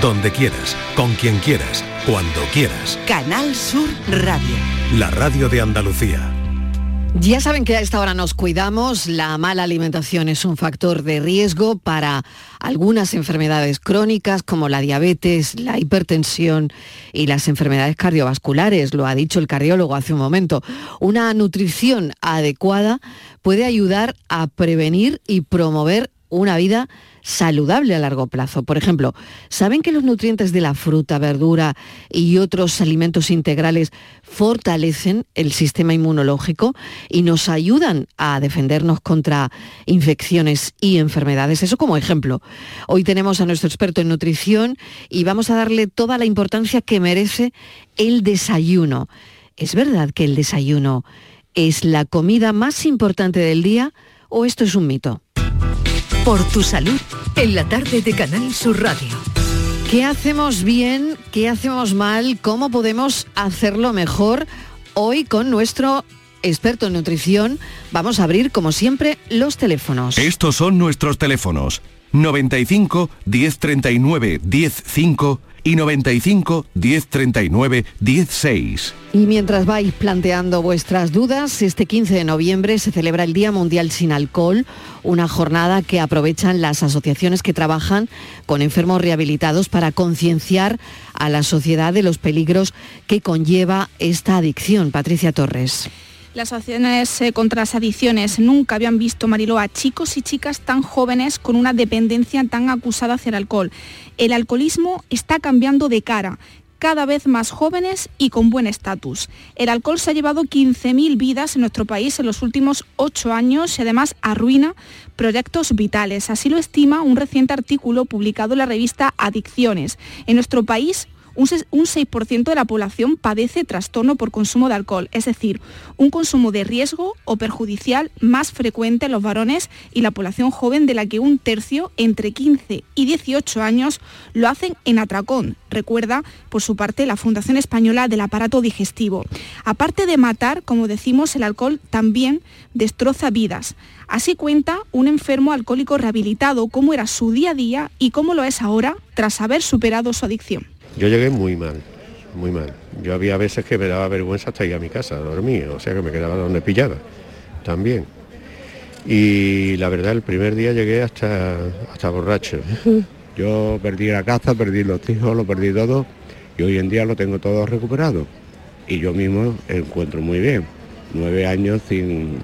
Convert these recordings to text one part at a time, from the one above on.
donde quieras, con quien quieras, cuando quieras. Canal Sur Radio. La radio de Andalucía. Ya saben que a esta hora nos cuidamos, la mala alimentación es un factor de riesgo para algunas enfermedades crónicas como la diabetes, la hipertensión y las enfermedades cardiovasculares, lo ha dicho el cardiólogo hace un momento. Una nutrición adecuada puede ayudar a prevenir y promover una vida saludable a largo plazo. Por ejemplo, ¿saben que los nutrientes de la fruta, verdura y otros alimentos integrales fortalecen el sistema inmunológico y nos ayudan a defendernos contra infecciones y enfermedades? Eso como ejemplo. Hoy tenemos a nuestro experto en nutrición y vamos a darle toda la importancia que merece el desayuno. ¿Es verdad que el desayuno es la comida más importante del día o esto es un mito? Por tu salud, en la tarde de Canal Sur Radio. ¿Qué hacemos bien? ¿Qué hacemos mal? ¿Cómo podemos hacerlo mejor? Hoy con nuestro experto en nutrición vamos a abrir, como siempre, los teléfonos. Estos son nuestros teléfonos. 95 1039 105 y 95 1039 16. Y mientras vais planteando vuestras dudas, este 15 de noviembre se celebra el Día Mundial sin Alcohol, una jornada que aprovechan las asociaciones que trabajan con enfermos rehabilitados para concienciar a la sociedad de los peligros que conlleva esta adicción. Patricia Torres. Las asociaciones eh, contra las adicciones nunca habían visto, Mariló, a chicos y chicas tan jóvenes con una dependencia tan acusada hacia el alcohol. El alcoholismo está cambiando de cara cada vez más jóvenes y con buen estatus. El alcohol se ha llevado 15.000 vidas en nuestro país en los últimos ocho años y además arruina proyectos vitales. Así lo estima un reciente artículo publicado en la revista Adicciones. En nuestro país, un 6% de la población padece trastorno por consumo de alcohol, es decir, un consumo de riesgo o perjudicial más frecuente en los varones y la población joven de la que un tercio, entre 15 y 18 años, lo hacen en atracón, recuerda por su parte la Fundación Española del Aparato Digestivo. Aparte de matar, como decimos, el alcohol también destroza vidas. Así cuenta un enfermo alcohólico rehabilitado cómo era su día a día y cómo lo es ahora tras haber superado su adicción. Yo llegué muy mal, muy mal. Yo había veces que me daba vergüenza hasta ir a mi casa a dormir, o sea que me quedaba donde pillaba también. Y la verdad, el primer día llegué hasta, hasta borracho. Yo perdí la casa, perdí los hijos, lo perdí todo y hoy en día lo tengo todo recuperado. Y yo mismo encuentro muy bien. Nueve años sin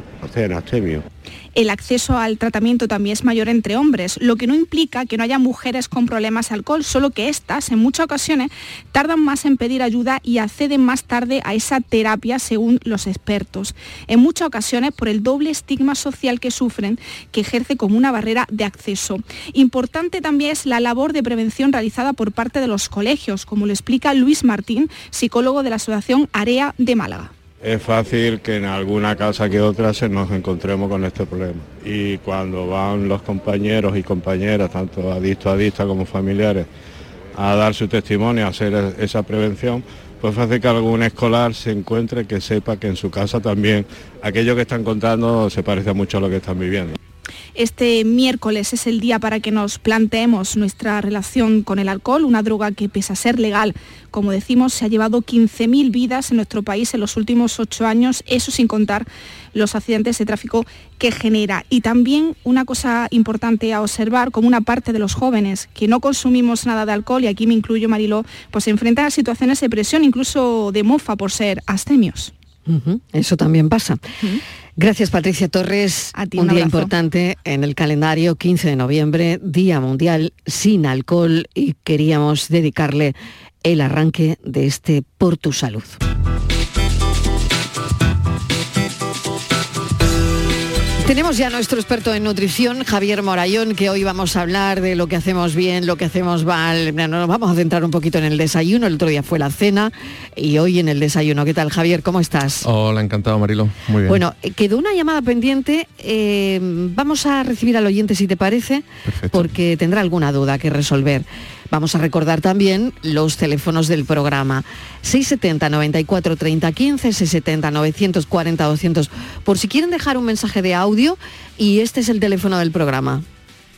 el acceso al tratamiento también es mayor entre hombres, lo que no implica que no haya mujeres con problemas de alcohol, solo que éstas en muchas ocasiones tardan más en pedir ayuda y acceden más tarde a esa terapia según los expertos. En muchas ocasiones por el doble estigma social que sufren, que ejerce como una barrera de acceso. Importante también es la labor de prevención realizada por parte de los colegios, como lo explica Luis Martín, psicólogo de la Asociación Area de Málaga es fácil que en alguna casa que otra se nos encontremos con este problema. Y cuando van los compañeros y compañeras, tanto adictos, adictas como familiares, a dar su testimonio, a hacer esa prevención, pues hace que algún escolar se encuentre que sepa que en su casa también aquello que están contando se parece mucho a lo que están viviendo. Este miércoles es el día para que nos planteemos nuestra relación con el alcohol, una droga que pese a ser legal, como decimos, se ha llevado 15.000 vidas en nuestro país en los últimos ocho años, eso sin contar los accidentes de tráfico que genera. Y también una cosa importante a observar, como una parte de los jóvenes que no consumimos nada de alcohol, y aquí me incluyo Mariló, pues se enfrentan a situaciones de presión, incluso de mofa por ser astemios. Eso también pasa. Gracias Patricia Torres. un, día importante en el calendario, 15 de noviembre, Día Mundial sin Alcohol y queríamos dedicarle el arranque de este Por tu Salud. Tenemos ya nuestro experto en nutrición, Javier Morayón, que hoy vamos a hablar de lo que hacemos bien, lo que hacemos mal. Nos vamos a centrar un poquito en el desayuno. El otro día fue la cena y hoy en el desayuno. ¿Qué tal, Javier? ¿Cómo estás? Hola, encantado, Marilo. Muy bien. Bueno, eh, quedó una llamada pendiente. Eh, vamos a recibir al oyente, si te parece, porque tendrá alguna duda que resolver. Vamos a recordar también los teléfonos del programa. 670 94 30 15, 670 940 200, por si quieren dejar un mensaje de audio y este es el teléfono del programa.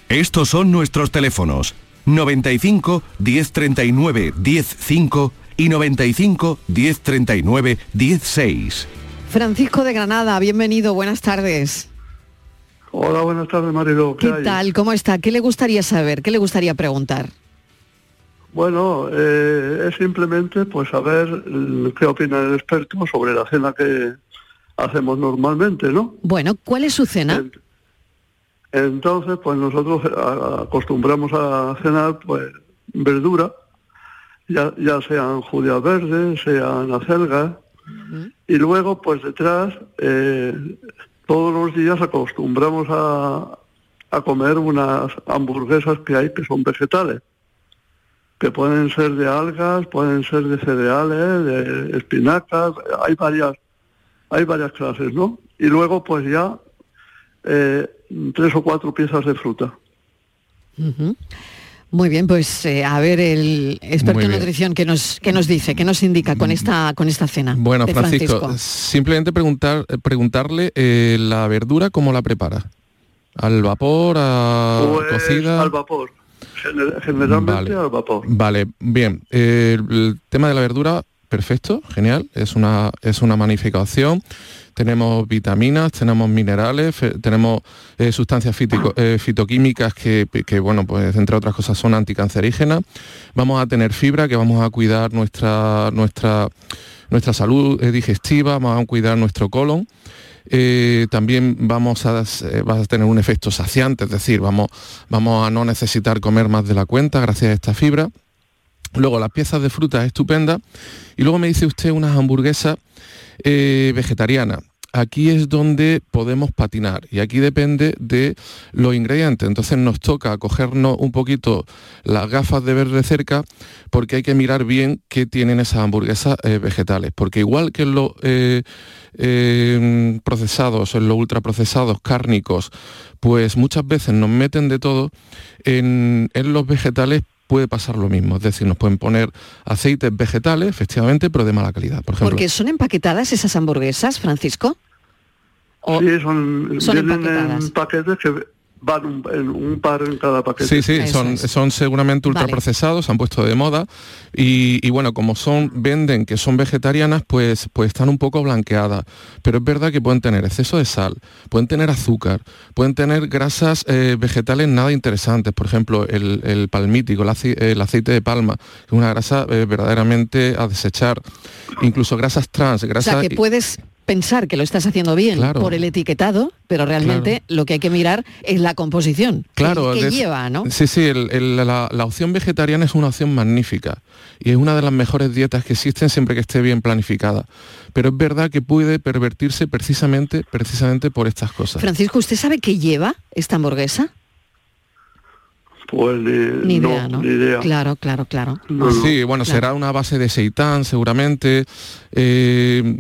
Estos son nuestros teléfonos. 95 1039 105 y 95 1039 16. Francisco de Granada, bienvenido, buenas tardes. Hola, buenas tardes, Marido. ¿Qué, tal? ¿Cómo está? ¿Qué le gustaría saber? ¿Qué le gustaría preguntar? Bueno, eh, es simplemente pues saber qué opina el experto sobre la cena que hacemos normalmente, ¿no? Bueno, ¿cuál es su cena? Entonces, pues nosotros acostumbramos a cenar pues verdura, ya, ya sean judías verdes, sean acelgas, y luego pues detrás eh, todos los días acostumbramos a, a comer unas hamburguesas que hay que son vegetales, que pueden ser de algas, pueden ser de cereales, de espinacas, hay varias, hay varias clases, ¿no? Y luego pues ya eh, tres o cuatro piezas de fruta. Muy bien, pues eh, a ver el experto en nutrición que nos que nos dice, que nos indica con esta con esta cena. Bueno, Francisco, simplemente preguntar eh, preguntarle eh, la verdura cómo la prepara. Al vapor, a pues, cocida. Al vapor. Generalmente al vapor. Vale, bien. el tema de la verdura, perfecto, genial. Es una es una magnífica opción tenemos vitaminas, tenemos minerales, tenemos eh, sustancias eh, fitoquímicas que, bueno, pues entre otras cosas son anticancerígenas. Vamos a tener fibra que vamos a cuidar nuestra, nuestra, nuestra salud eh, digestiva, vamos a cuidar nuestro colon. También vamos a, a, tener un efecto saciante, es decir, vamos, vamos a no necesitar comer más de la cuenta gracias a esta fibra. Luego las piezas de fruta estupendas. Y luego me dice usted unas hamburguesas eh, vegetariana. Aquí es donde podemos patinar y aquí depende de los ingredientes. Entonces nos toca cogernos un poquito las gafas de ver de cerca porque hay que mirar bien qué tienen esas hamburguesas eh, vegetales. Porque igual que en los eh, procesados, en los ultraprocesados cárnicos, pues muchas veces nos meten de todo, en los vegetales puede pasar lo mismo. Es decir, nos pueden poner aceites vegetales, efectivamente, pero de mala calidad. Por ejemplo. Porque son empaquetadas esas hamburguesas, Francisco. Sí, son, vienen en paquetes que van un par en cada paquete. Sí, sí, son, son seguramente ultraprocesados, se han puesto de moda y, bueno, como son, venden que son vegetarianas, pues, pues están un poco blanqueadas. Pero es verdad que pueden tener exceso de sal, pueden tener azúcar, pueden tener grasas eh, vegetales nada interesantes, por ejemplo, el, palmítico, el, aceite de palma, que es una grasa eh, verdaderamente a desechar. Incluso grasas trans, grasas... O sea, que puedes pensar que lo estás haciendo bien por el etiquetado, pero realmente lo que hay que mirar es la composición claro, que, lleva, ¿no? Sí, sí, la, opción vegetariana es una opción magnífica y es una de las mejores dietas que existen siempre que esté bien planificada. Pero es verdad que puede pervertirse precisamente, precisamente por estas cosas. Francisco, ¿usted sabe qué lleva esta hamburguesa? Pues ni, idea, no, Claro, claro, claro. sí, bueno, será una base de seitán seguramente. Eh,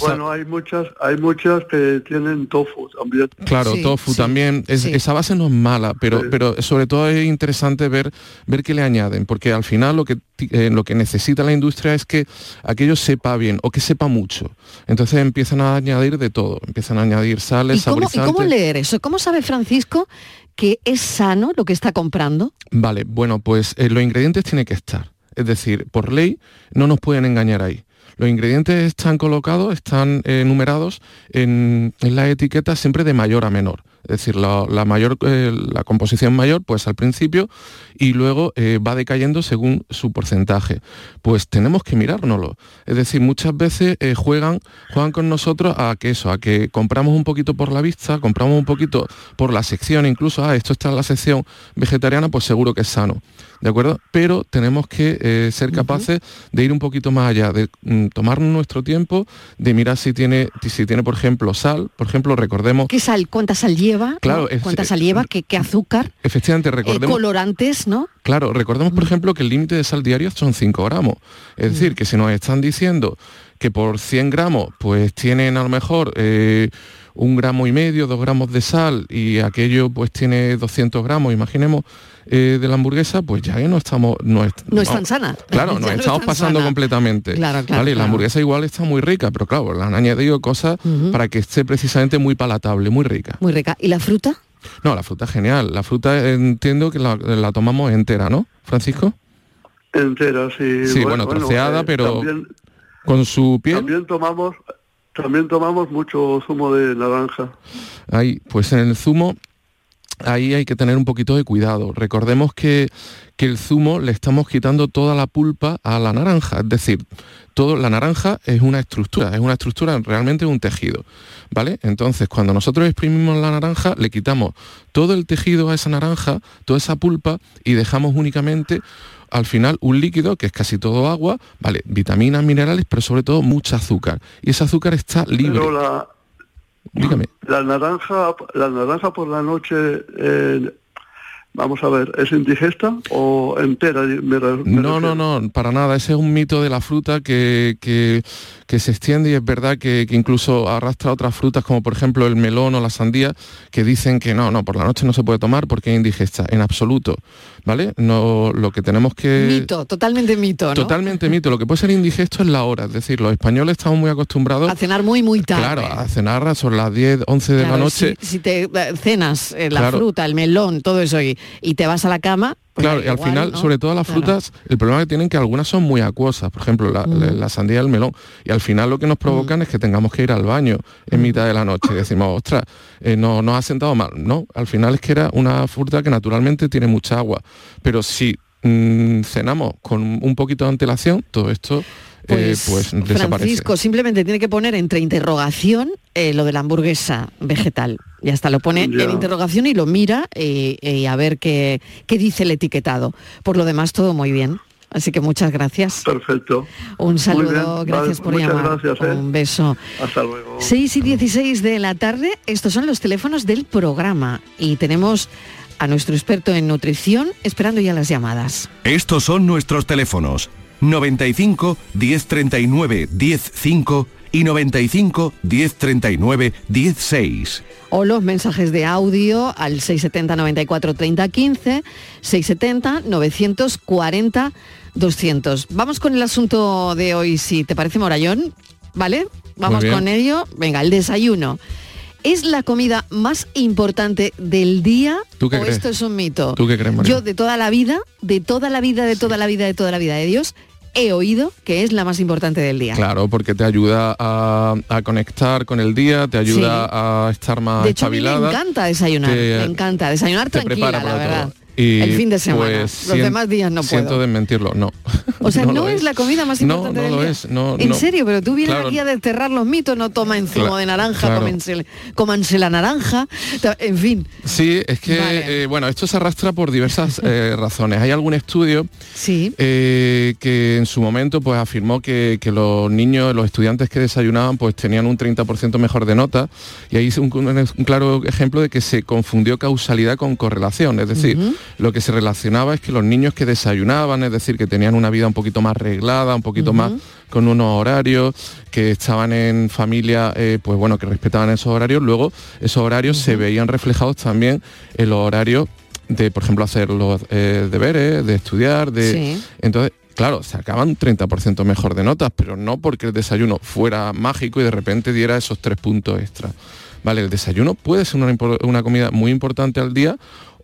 bueno, hay muchas, hay muchas que tienen tofu también. Claro, tofu también. esa base no es mala, pero, pero sobre todo es interesante ver, ver qué le añaden, porque al final lo que, eh, lo que necesita la industria es que aquello sepa bien o que sepa mucho. Entonces empiezan a añadir de todo, empiezan a añadir sales, ¿Y cómo, ¿Y cómo leer eso? ¿Cómo sabe Francisco que es sano lo que está comprando? Vale, bueno, pues eh, los ingredientes tienen que estar. Es decir, por ley no nos pueden engañar ahí. Los ingredientes están colocados, están eh, numerados en, la etiqueta siempre de mayor a menor. Es decir, la, mayor, eh, la composición mayor, pues al principio, y luego eh, va decayendo según su porcentaje. Pues tenemos que mirárnoslo. Es decir, muchas veces juegan, juegan con nosotros a que eso, a que compramos un poquito por la vista, compramos un poquito por la sección, incluso, ah, esto está en la sección vegetariana, pues seguro que es sano. ¿de acuerdo? Pero tenemos que eh, ser capaces de ir un poquito más allá, de mm, tomar nuestro tiempo, de mirar si tiene, si tiene, por ejemplo, sal. Por ejemplo, recordemos... ¿Qué sal? ¿Cuánta sal lleva? Claro. ¿Cuánta sal lleva? ¿Qué, azúcar? Efectivamente, recordemos... colorantes, ¿no? Claro, recordemos, por ejemplo, que el límite de sal diario son 5 gramos. Es decir, que si nos están diciendo que por 100 gramos, pues tienen a lo mejor... Eh, un gramo y medio, dos gramos de sal y aquello pues tiene 200 gramos, imaginemos, eh, de la hamburguesa, pues ya no estamos... No, es, tan sana. Claro, nos estamos pasando completamente. Claro, claro, La hamburguesa igual está muy rica, pero claro, le han añadido cosas para que esté precisamente muy palatable, muy rica. Muy rica. ¿Y la fruta? No, la fruta es genial. La fruta entiendo que la, la tomamos entera, ¿no, Francisco? Entera, sí. Sí, bueno, troceada, eh, pero También, con su piel. también tomamos también tomamos mucho zumo de naranja. Ahí, pues en el zumo, ahí hay que tener un poquito de cuidado. Recordemos que, que el zumo le estamos quitando toda la pulpa a la naranja, es decir, todo, la naranja es una estructura, es una estructura realmente un tejido, ¿vale? Entonces, cuando nosotros exprimimos la naranja, le quitamos todo el tejido a esa naranja, toda esa pulpa, y dejamos únicamente al final un líquido que es casi todo agua, vale, vitaminas, minerales, pero sobre todo mucha azúcar. Y ese azúcar está libre. Pero la, Dígame. la naranja la naranja por la noche, eh, vamos a ver, ¿es indigesta o entera? Me re- me No, no, no, para nada. Ese es un mito de la fruta que, que- que se extiende y es verdad que, que incluso arrastra otras frutas como por ejemplo el melón o la sandía que dicen que no, no, por la noche no se puede tomar porque es indigesta. En absoluto, ¿vale? No, lo que tenemos que... Mito, totalmente mito, ¿no? Totalmente mito. Lo que puede ser indigesto es la hora. Es decir, los españoles estamos muy acostumbrados A cenar muy, muy tarde. Claro, a cenar sobre las 10, 11 de la noche. Si, si te eh, cenas eh, la Claro. fruta, el melón, todo eso y, y te vas a la cama. Pues Claro, y al igual, final, ¿no? sobre todo las Claro. frutas, el problema que tienen que algunas son muy acuosas, por ejemplo, la, la- la sandía y el melón. Y al final lo que nos provocan es que tengamos que ir al baño en mitad de la noche. Y decimos, ostras, eh, no nos ha sentado mal. No, al final es que era una fruta que naturalmente tiene mucha agua. Pero si mm, cenamos con un poquito de antelación, todo esto eh, pues, desaparece. Francisco simplemente tiene que poner entre interrogación eh, lo de la hamburguesa vegetal. Ya está, lo pone Ya. en interrogación y lo mira eh, eh, a ver qué, qué dice el etiquetado. Por lo demás, todo muy bien. Así que muchas gracias. Perfecto. Un saludo, gracias vale, por muchas llamar. gracias, ¿eh? Un beso. Hasta luego. 6 y 16 de la tarde, estos son los teléfonos del programa y tenemos a nuestro experto en nutrición esperando ya las llamadas. Estos son nuestros teléfonos 95 1039 105 y 95 1039 16. O los mensajes de audio al 670 94 30 15, 670 940 200. Vamos con el asunto de hoy, si te parece, Morayón, ¿vale? Vamos con ello. Venga, el desayuno. ¿Es la comida más importante del día ¿Tú qué o crees? esto es un mito? ¿Tú qué crees, María? Yo de toda la vida, de toda la vida, de toda la vida, de toda la vida de Dios, he oído que es la más importante del día. Claro, porque te ayuda a, a conectar con el día, te ayuda Sí. a estar más De hecho, a mí me encanta desayunar, te- me encanta desayunar tranquila, la verdad. todo. Y, el fin de semana. pues, Los sien- demás días no Siento puedo. desmentirlo, no. O sea, no, es la comida más No, importante no del lo día. es, no, en no. serio, pero tú vienes Claro. aquí a desterrar los mitos, no tomen zumo Cla- de naranja, claro. cómense, cómanse la naranja, en fin. Sí, es que, Vale. eh, bueno, esto se arrastra por diversas eh, razones. Hay algún estudio Sí. eh, que en su momento pues afirmó que, que los niños, los estudiantes que desayunaban pues tenían un 30% mejor de nota y ahí es un, un claro ejemplo de que se confundió causalidad con correlación, es decir, lo que se relacionaba es que los niños que desayunaban, es decir, que tenían una vida un poquito más reglada, un poquito más con unos horarios, que estaban en familia, eh, pues bueno, que respetaban esos horarios, luego esos horarios se veían reflejados también en los horarios de, por ejemplo, hacer los eh, deberes, de estudiar, de... Sí. Entonces, claro, sacaban 30% mejor de notas, pero no porque el desayuno fuera mágico y de repente diera esos tres puntos extra. Vale, el desayuno puede ser una, comida muy importante al día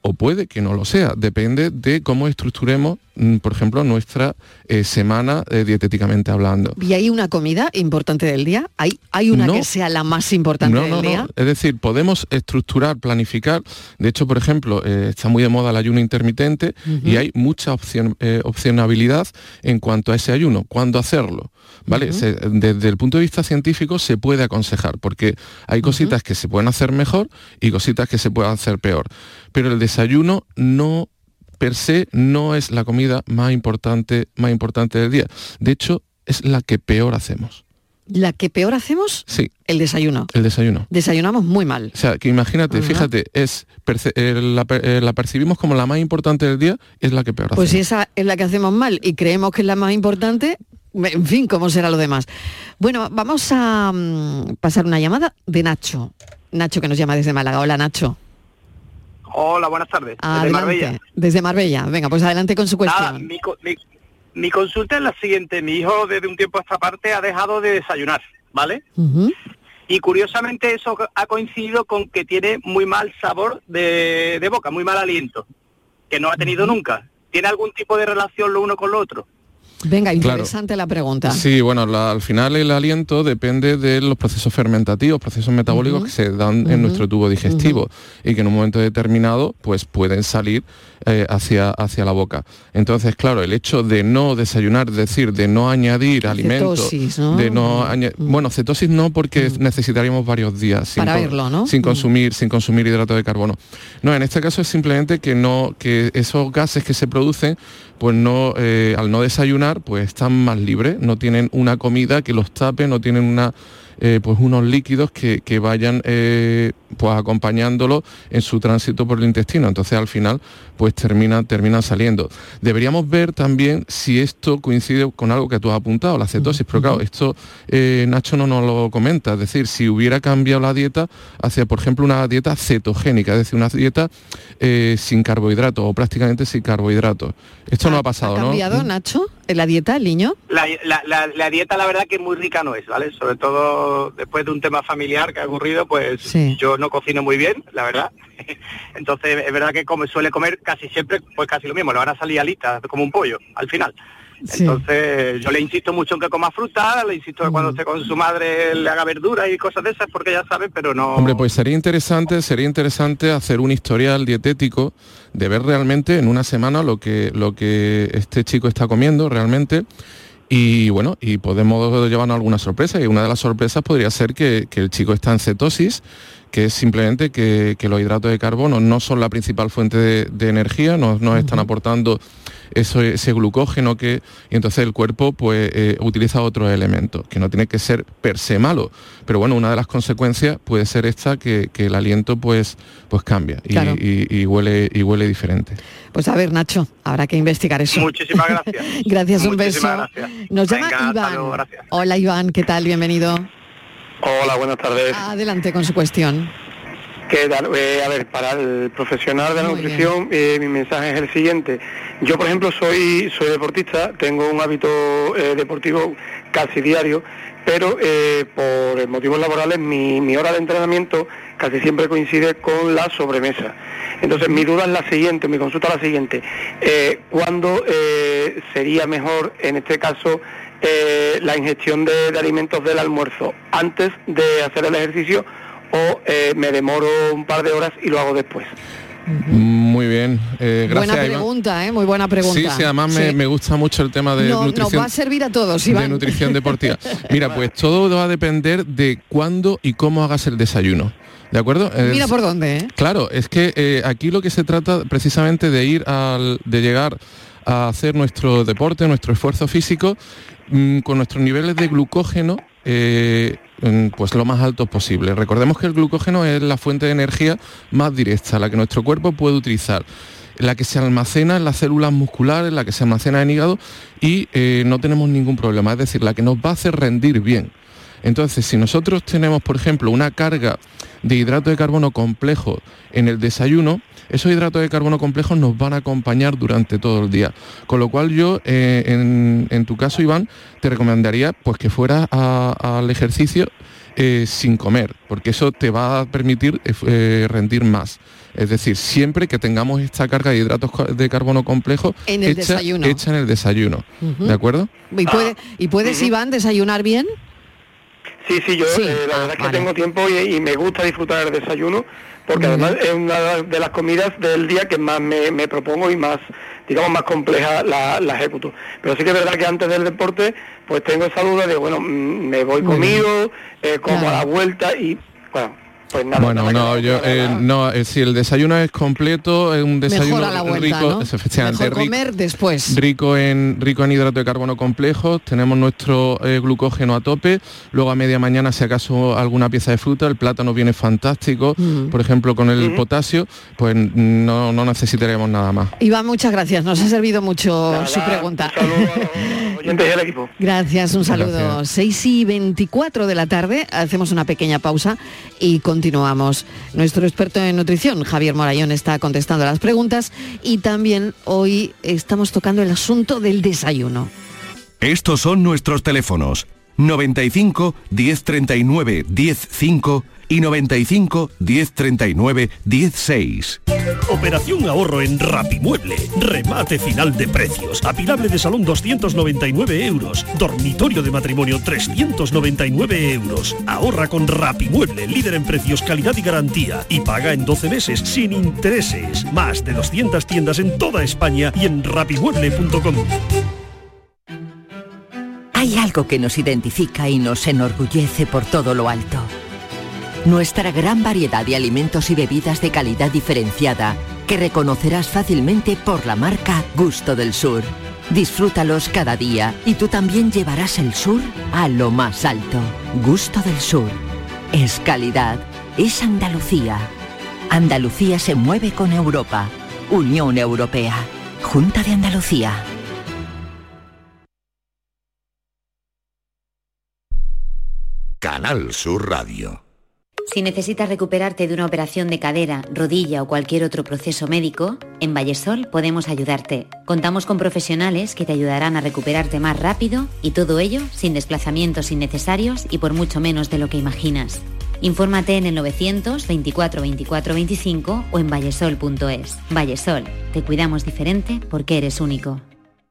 o puede que no lo sea. Depende de cómo estructuremos, mm, por ejemplo, nuestra eh, semana eh, dietéticamente hablando. ¿Y hay una comida importante del día? ¿Hay, hay una No. que sea la más importante No, del no, día? Es decir, podemos estructurar, planificar. De hecho, por ejemplo, eh, está muy de moda el ayuno intermitente y hay mucha opción, opcionabilidad en cuanto a ese ayuno, cuándo hacerlo. ¿Vale? Se- desde el punto de vista científico se puede aconsejar, porque hay cositas que se pueden hacer mejor y cositas que se pueden hacer peor. Pero el desayuno no per se no es la comida más importante, más importante del día. De hecho, es la que peor hacemos. La que peor hacemos, Sí, el desayuno. el desayuno. Desayunamos muy mal. O sea, que imagínate, Ajá. fíjate, es eh, la, eh, la percibimos como la más importante del día, es la que peor Pues si hacemos. esa es la que hacemos mal y creemos que es la más importante, en fin, ¿cómo será lo demás? Bueno, vamos a mm, pasar una llamada de Nacho. Nacho que nos llama desde Málaga. Hola Nacho. Hola, buenas tardes. Desde. Marbella. Desde Marbella. Venga, pues adelante con su Nada, cuestión. mi, mi- mi consulta es la siguiente. Mi hijo desde un tiempo a esta parte ha dejado de desayunar, ¿vale? Y curiosamente eso ha coincidido con que tiene muy mal sabor de, de boca, muy mal aliento, que no ha tenido nunca. ¿Tiene algún tipo de relación lo uno con lo otro? Venga, interesante la pregunta. Sí, bueno, al final el aliento depende de los procesos fermentativos, procesos metabólicos que se dan en nuestro tubo digestivo y que en un momento determinado pues pueden salir eh, hacia, hacia la boca. Entonces, claro, el hecho de no desayunar, es decir, de no añadir alimentos, de no bueno, cetosis no porque necesitaríamos varios días sin, Para verlo, ¿no? sin consumir, sin consumir hidrato de carbono. No, en este caso es simplemente que no, que esos gases que se producen, pues no, eh, al no desayunar, pues están más libres, no tienen una comida que los tape, no tienen una eh, pues unos líquidos que, vayan eh, pues acompañándolo en su tránsito por el intestino. Entonces al final pues termina, terminan saliendo. Deberíamos ver también si esto coincide con algo que tú has apuntado, la cetosis, pero claro, esto eh, Nacho no nos lo comenta, es decir, si hubiera cambiado la dieta hacia, por ejemplo, una dieta cetogénica, es decir, una dieta sin carbohidratos o prácticamente sin carbohidratos. Esto no ha pasado, ¿Ha cambiado, Nacho, en la dieta, el niño? La, la, dieta, la verdad, que muy rica no es, ¿vale? Sobre todo después de un tema familiar que ha ocurrido, pues yo no cocino muy bien, la verdad. Entonces es verdad que como suele comer casi siempre, pues casi lo mismo, le van a salir alitas como un pollo al final. Entonces yo le insisto mucho en que coma fruta, le insisto que cuando esté con su madre le haga verdura y cosas de esas porque ya sabe, pero no. Hombre, pues sería interesante, sería interesante hacer un historial dietético de ver realmente en una semana lo que lo que este chico está comiendo realmente. Y bueno, y podemos llevarnos alguna sorpresa, y una de las sorpresas podría ser que, el chico está en cetosis, que es simplemente que, los hidratos de carbono no son la principal fuente de, energía, nos, nos están aportando eso, ese glucógeno que, y entonces el cuerpo pues eh, utiliza otros elementos, que no tiene que ser per se malo, pero bueno, una de las consecuencias puede ser esta que, el aliento pues, pues cambia y, huele, y huele diferente. Pues a ver, Nacho, habrá que investigar eso. Muchísimas gracias. gracias, un beso. Nos llama Iván. Hola Iván, ¿qué tal? Bienvenido. Hola, buenas tardes. Adelante con su cuestión. Que, eh, a ver, para el profesional de la nutrición, eh, mi mensaje es el siguiente. Yo, por ejemplo, soy, soy deportista, tengo un hábito eh, deportivo casi diario, pero por motivos laborales mi, mi, hora de entrenamiento casi siempre coincide con la sobremesa. Entonces, mi duda es la siguiente, mi consulta es la siguiente. ¿Cuándo sería mejor, en este caso, la ingestión de alimentos del almuerzo? ¿Antes de hacer el ejercicio? O eh, me demoro un par de horas y lo hago después. Muy bien, eh, gracias. Buena pregunta, ¿eh? muy buena pregunta. Sí, sí, además Me, gusta mucho el tema de nutrición. Nos va a servir a todos, De nutrición deportiva. Mira, pues todo va a depender de cuándo y cómo hagas el desayuno. ¿De acuerdo? Mira por dónde, ¿eh? Claro, es que aquí lo que se trata precisamente de ir al, de llegar a hacer nuestro deporte, nuestro esfuerzo físico, mm, con nuestros niveles de glucógeno pues lo más alto posible. Recordemos que el glucógeno es la fuente de energía más directa, la que nuestro cuerpo puede utilizar la que se almacena en las células musculares, la que se almacena en hígado y eh, no tenemos ningún problema, es decir, la que nos va a hacer rendir bien. Entonces, si nosotros tenemos, por ejemplo, una carga de hidrato de carbono complejo en el desayuno, esos hidratos de carbono complejos nos van a acompañar durante todo el día. Con lo cual yo, eh, en, tu caso, Iván, te recomendaría pues, que fueras al ejercicio eh, sin comer, porque eso te va a permitir eh, rendir más. Es decir, siempre que tengamos esta carga de hidratos de carbono complejo hecha, en el desayuno. ¿De acuerdo? ¿Y, puedes, Iván, desayunar bien? Sí, sí, yo la ah, verdad es que tengo tiempo y, me gusta disfrutar del desayuno porque además es una de las comidas del día que más me, propongo y más, digamos, más compleja la, ejecuto. Pero sí que es verdad que antes del deporte, pues tengo esa duda de, bueno, mm, me voy comido, eh, como a la vuelta y, bueno, pues bueno, no, yo, eh, no, eh, si el desayuno es completo, es un desayuno rico, Mejor comer después. Rico en, rico en hidrato de carbono complejo, tenemos nuestro eh, glucógeno a tope, luego a media mañana si acaso alguna pieza de fruta, el plátano viene fantástico, por ejemplo con el potasio, pues no, no necesitaremos nada más. Iván, muchas gracias, nos ha servido mucho su pregunta. equipo. Gracias, un saludo. 6 y 24 de la tarde, hacemos una pequeña pausa y con continuamos. Nuestro experto en nutrición, Javier Morayón, está contestando las preguntas y también hoy estamos tocando el asunto del desayuno. Estos son nuestros teléfonos 95 1039 105 y 95 1039 16. Operación ahorro en Rapimueble. Remate final de precios. Apilable de salón 299 euros. Dormitorio de matrimonio 399 euros. Ahorra con Rapimueble, líder en precios, calidad y garantía. Y paga en 12 meses sin intereses. Más de 200 tiendas en toda España y en rapimueble.com. Hay algo que nos identifica y nos enorgullece por todo lo alto. Nuestra gran variedad de alimentos y bebidas de calidad diferenciada que reconocerás fácilmente por la marca Gusto del Sur. Disfrútalos cada día y tú también llevarás el sur a lo más alto. Gusto del Sur. Es calidad. Es Andalucía. Andalucía se mueve con Europa. Unión Europea. Junta de Andalucía. Canal Sur Radio. Si necesitas recuperarte de una operación de cadera, rodilla o cualquier otro proceso médico, en Vallesol podemos ayudarte. Contamos con profesionales que te ayudarán a recuperarte más rápido y todo ello sin desplazamientos innecesarios y por mucho menos de lo que imaginas. Infórmate en el 924 24 25 o en vallesol.es. Vallesol, te cuidamos diferente porque eres único.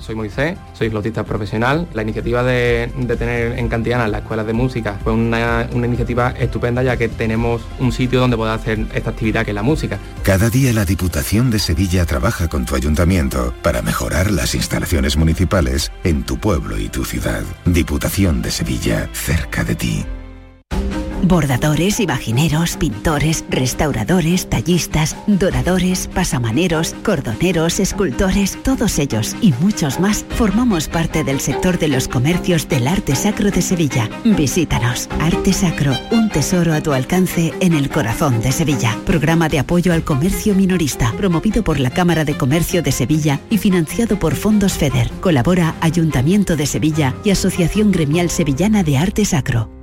Soy Moisés, soy flautista profesional. La iniciativa de, tener en Cantiana las escuelas de música fue una, una iniciativa estupenda ya que tenemos un sitio donde poder hacer esta actividad que es la música. Cada día la Diputación de Sevilla trabaja con tu ayuntamiento para mejorar las instalaciones municipales en tu pueblo y tu ciudad. Diputación de Sevilla, cerca de ti. Bordadores, imagineros, pintores, restauradores, tallistas, doradores, pasamaneros, cordoneros, escultores, todos ellos y muchos más formamos parte del sector de los comercios del arte sacro de Sevilla. Visítanos. Arte Sacro, un tesoro a tu alcance en el corazón de Sevilla. Programa de apoyo al comercio minorista, promovido por la Cámara de Comercio de Sevilla y financiado por Fondos FEDER. Colabora Ayuntamiento de Sevilla y Asociación Gremial Sevillana de Arte Sacro.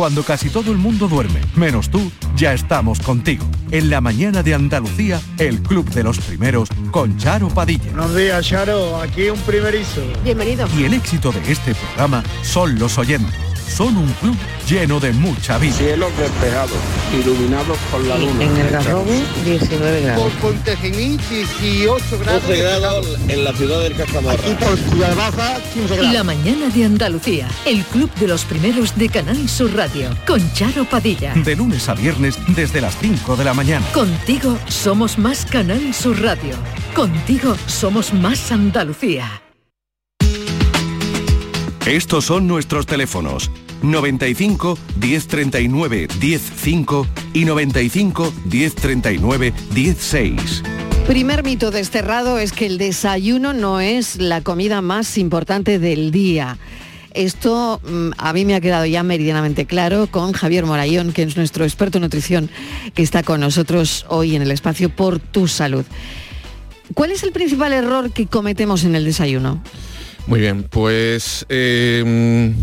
Cuando casi todo el mundo duerme, menos tú, ya estamos contigo. En la mañana de Andalucía, el Club de los Primeros con Charo Padilla. Buenos días, Charo. Aquí un primerizo. Bienvenido. Y el éxito de este programa son los oyentes. Son un club lleno de mucha vida. Cielos despejados, iluminados por la luna. En el Garrobo, 19 grados. Por Pontejimí, 18 grados. 12 grados en la ciudad del Castamarra. Aquí por Ciudad Baja, 15 grados. La mañana de Andalucía, el club de los primeros de Canal Sur Radio, con Charo Padilla. De lunes a viernes desde las 5 de la mañana. Contigo somos más Canal Sur Radio. Contigo somos más Andalucía. Estos son nuestros teléfonos 95 1039 105 y 95 1039 16. Primer mito desterrado es que el desayuno no es la comida más importante del día. Esto mm, a mí me ha quedado ya meridianamente claro con Javier Morayón, que es nuestro experto en nutrición, que está con nosotros hoy en el espacio por tu salud. ¿Cuál es el principal error que cometemos en el desayuno? Muy bien, pues eh,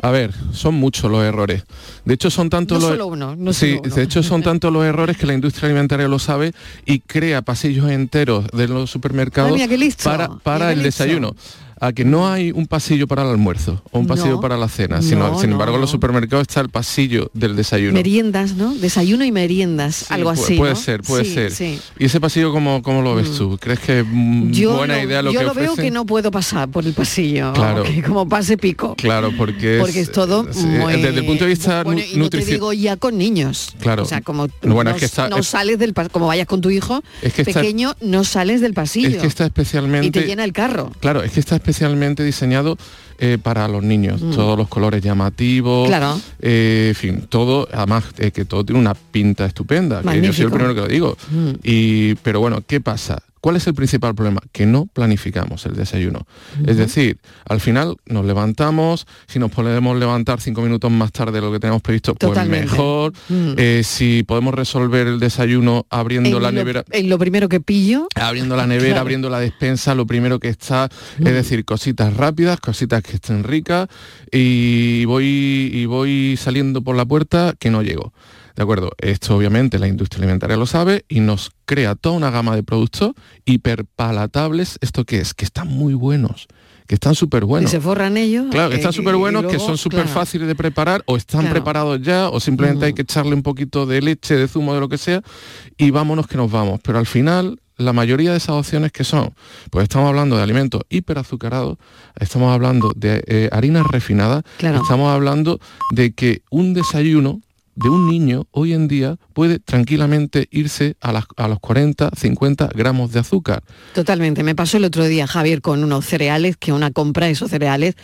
a ver, son muchos los errores. De hecho, son tantos No los solo uno, no sí, solo uno. de hecho son tantos los errores que la industria alimentaria lo sabe y crea pasillos enteros de los supermercados Ay, para, el listo. desayuno. A que no hay un pasillo para el almuerzo o un pasillo No, para la cena, sino, no, sin no, embargo en los supermercados está el pasillo del desayuno. Meriendas, ¿no? Desayuno y meriendas, algo así. Puede ser, puede Sí, ser. sí. ¿Y ese pasillo cómo, cómo lo ves tú? ¿Crees que es mm, Yo, buena lo, idea lo yo que lo veo que no puedo pasar por el pasillo. Claro. que como pase pico. Claro, porque es, Porque es todo sí, muy- desde el punto de vista Bueno, y no te digo ya con niños. Claro. O sea, como Bueno, no, es que está- no es- sales del como vayas con tu hijo Es que está- pequeño, no sales del pasillo. Es que está especialmente... y te llena el carro. Claro, es que está especialmente diseñado eh, para los niños. Mm. Todos los colores llamativos. Claro. eh, en fin, todo, además eh, que todo tiene una pinta estupenda. Que yo soy el primero que lo digo. Mm. Y, pero bueno, ¿qué pasa? ¿Cuál es el principal problema? Que no planificamos el desayuno. Es decir, al final nos levantamos, si nos podemos levantar cinco minutos más tarde de lo que tenemos previsto, pues mejor. Mm. Eh, si podemos resolver el desayuno abriendo En la lo- nevera, en lo primero que pillo. abriendo la nevera, Claro. abriendo la despensa, lo primero que está, Mm. es decir, cositas rápidas, cositas que estén ricas y voy, y voy saliendo por la puerta que no llego. ¿De acuerdo? Esto obviamente la industria alimentaria lo sabe y nos crea toda una gama de productos hiperpalatables. ¿Esto qué es? Que están muy buenos, que están súper buenos. Que se forran ellos. Claro, que eh, están súper y buenos, que son súper claro. fáciles de preparar o están Claro. preparados ya o simplemente hay que echarle un poquito de leche, de zumo, de lo que sea y vámonos que nos vamos. Pero al final, la mayoría de esas opciones que son, pues estamos hablando de alimentos hiperazucarados, estamos hablando de eh, harinas refinadas, Claro. estamos hablando de que un desayuno de un niño hoy en día puede tranquilamente irse a, las- a los 40, 50 gramos de azúcar. Totalmente. Me pasó el otro día, Javier, con unos cereales, que una compra de esos cereales,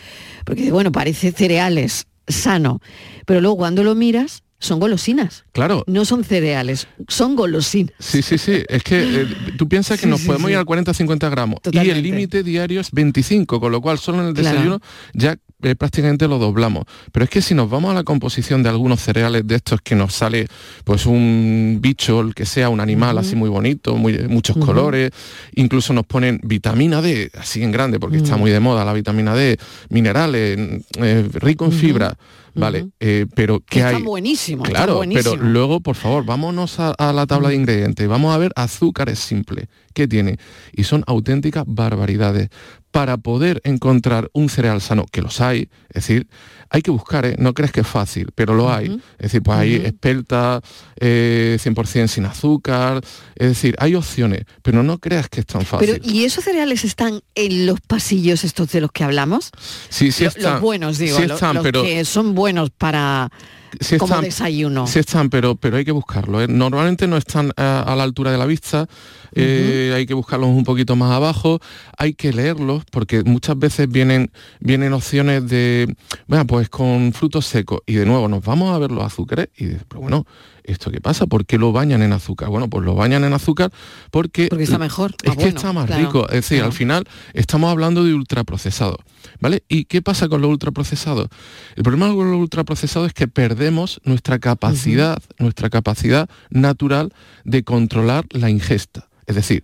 porque bueno, parece cereales sano, pero luego cuando lo miras, son golosinas. Claro. No son cereales, son golosinas. Sí, sí, sí. Es que eh, tú piensas que Sí, nos sí, podemos sí. ir al 40-50 gramos y el límite diario es 25, con lo cual solo en el Claro. desayuno ya eh, prácticamente lo doblamos. Pero es que si nos vamos a la composición de algunos cereales de estos que nos sale pues un bicho, el que sea, un animal así muy bonito, muy, muchos colores, incluso nos ponen vitamina D, así en grande, porque está Mm. muy de moda la vitamina D, minerales, eh, rico en fibra, ¿vale? Eh, pero Que ¿qué hay? están buenísimos, están Claro, pero luego, por favor, vámonos a, a la tabla de ingredientes. Vamos a ver azúcares simples. ¿Qué tiene? Y son auténticas barbaridades. Para poder encontrar un cereal sano, que los hay, es decir, hay que buscar, ¿eh? no crees que es fácil, pero lo hay. Es decir, pues hay espelta, eh, 100% sin azúcar, es decir, hay opciones, pero no creas que es tan fácil. Pero, ¿y esos cereales están en los pasillos estos de los que hablamos? sí, sí están, los buenos, digo, sí están, los pero que son buenos para Sí como están- desayuno. Sí están, pero, pero hay que buscarlo. ¿eh? Normalmente no están a, a la altura de la vista, eh, hay que buscarlos un poquito más abajo, hay que leerlos porque muchas veces vienen, vienen opciones de, bueno, pues con frutos secos y de nuevo nos vamos a ver los azúcares y de- pero bueno, ¿esto qué pasa? ¿Por qué lo bañan en azúcar? Bueno, pues lo bañan en azúcar porque... Porque está mejor, Es que bueno, está más claro, rico. Es decir, al final estamos hablando de ultraprocesados. ¿Vale? ¿Y qué pasa con los ultraprocesados? El problema con los ultraprocesados es que perdemos nuestra capacidad, nuestra capacidad natural de controlar la ingesta. Es decir,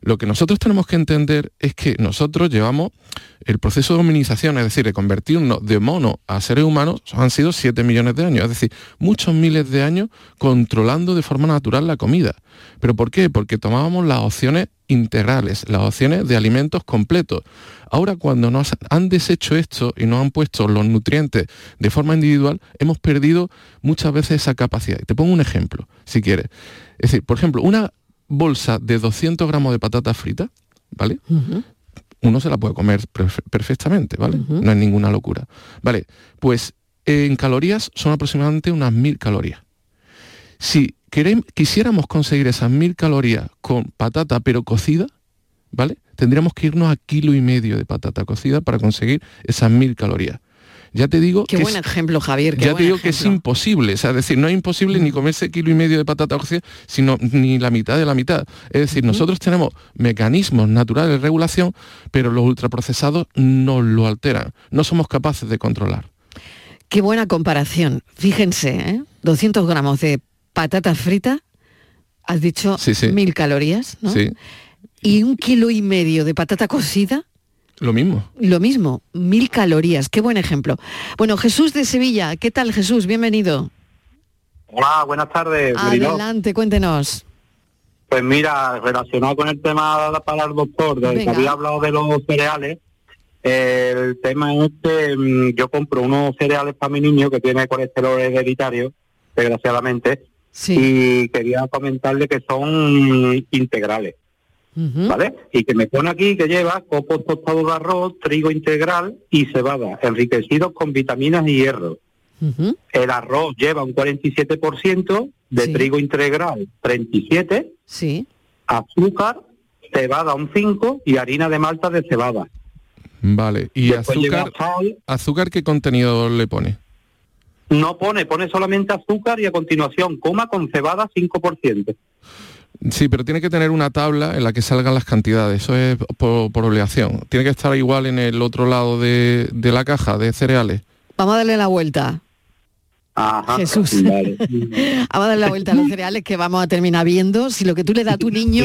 lo que nosotros tenemos que entender es que nosotros llevamos el proceso de hominización, es decir, de convertirnos de mono a seres humanos, han sido 7 millones de años, es decir, muchos miles de años controlando de forma natural la comida. ¿Pero por qué? Porque tomábamos las opciones integrales, las opciones de alimentos completos. Ahora cuando nos han deshecho esto y nos han puesto los nutrientes de forma individual, hemos perdido muchas veces esa capacidad. Te pongo un ejemplo, si quieres. Es decir, por ejemplo, una bolsa de 200 gramos de patatas fritas, ¿vale? Uno se la puede comer perfe- perfectamente, ¿vale? No es ninguna locura. Vale, pues en calorías son aproximadamente unas 1000 calorías. Si quisiéramos conseguir esas 1000 calorías con patata pero cocida, ¿vale? Tendríamos que irnos a kilo y medio de patata cocida para conseguir esas 1000 calorías. Ya te digo Qué que buen es- ejemplo, Javier. qué ya te digo que es imposible, o sea, es decir, no es imposible ni comerse kilo y medio de patata cocida, sino ni la mitad de la mitad. Es decir, nosotros tenemos mecanismos naturales de regulación, pero los ultraprocesados nos lo alteran. No somos capaces de controlar. Qué buena comparación. Fíjense, ¿eh? 200 gramos de patata frita, has dicho Sí, sí. mil calorías, ¿no? Sí, Y un kilo y medio de patata cocida, lo mismo. lo mismo, mil calorías. Qué buen ejemplo. Bueno, Jesús de Sevilla, ¿qué tal Jesús? Bienvenido. Hola, buenas tardes. Adelante, cuéntenos. Pues mira, relacionado con el tema para el doctor, del que había hablado de los cereales, el tema es que mm, yo compro unos cereales para mi niño que tiene colesterol hereditario, desgraciadamente, y quería comentarle que son integrales, ¿vale? Y que me pone aquí que lleva copos tostados de arroz, trigo integral y cebada, enriquecidos con vitaminas y hierro. El arroz lleva un 47%, de Sí. trigo integral 37%, Sí. azúcar, cebada un 5% y harina de malta de cebada. Vale. ¿Y Después azúcar, sal. azúcar qué contenido le pone? No pone, pone solamente azúcar y a continuación coma con cebada 5%. Sí, pero tiene que tener una tabla en la que salgan las cantidades, eso es por, por obligación. Tiene que estar igual en el otro lado de, de la caja de cereales. Vamos a darle la vuelta. Ajá. Jesús. Vale. Vamos a darle la vuelta a los cereales que vamos a terminar viendo si lo que tú le das a tu niño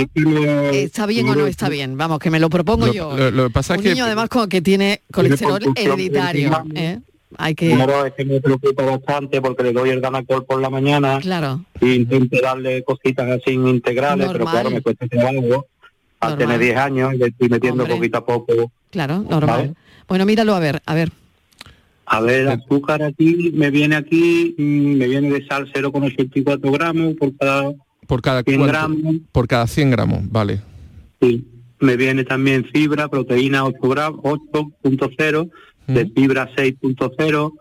está bien o no está bien. Vamos, que me lo propongo Lo- yo. lo- lo que pasa Un es que- niño además como que tiene colesterol hereditario. ¿eh? Hay que... Primero es que me preocupa bastante porque le doy el Danacol por la mañana Claro. e intento darle cositas así integrales, pero Normal. claro, me cuesta trabajo. Al tener 10 años, le estoy metiendo Hombre. poquito a poco. Claro, normal. Vale. Bueno, míralo a ver, a ver. A ver, el azúcar aquí, me viene aquí, mm, me viene de sal 0,84 gramos por cada Por cada 100 cuánto? gramos. Por cada 100 gramos, vale. Sí. Me viene también fibra, proteína 8 gramos, 8.0, de fibra 6.0,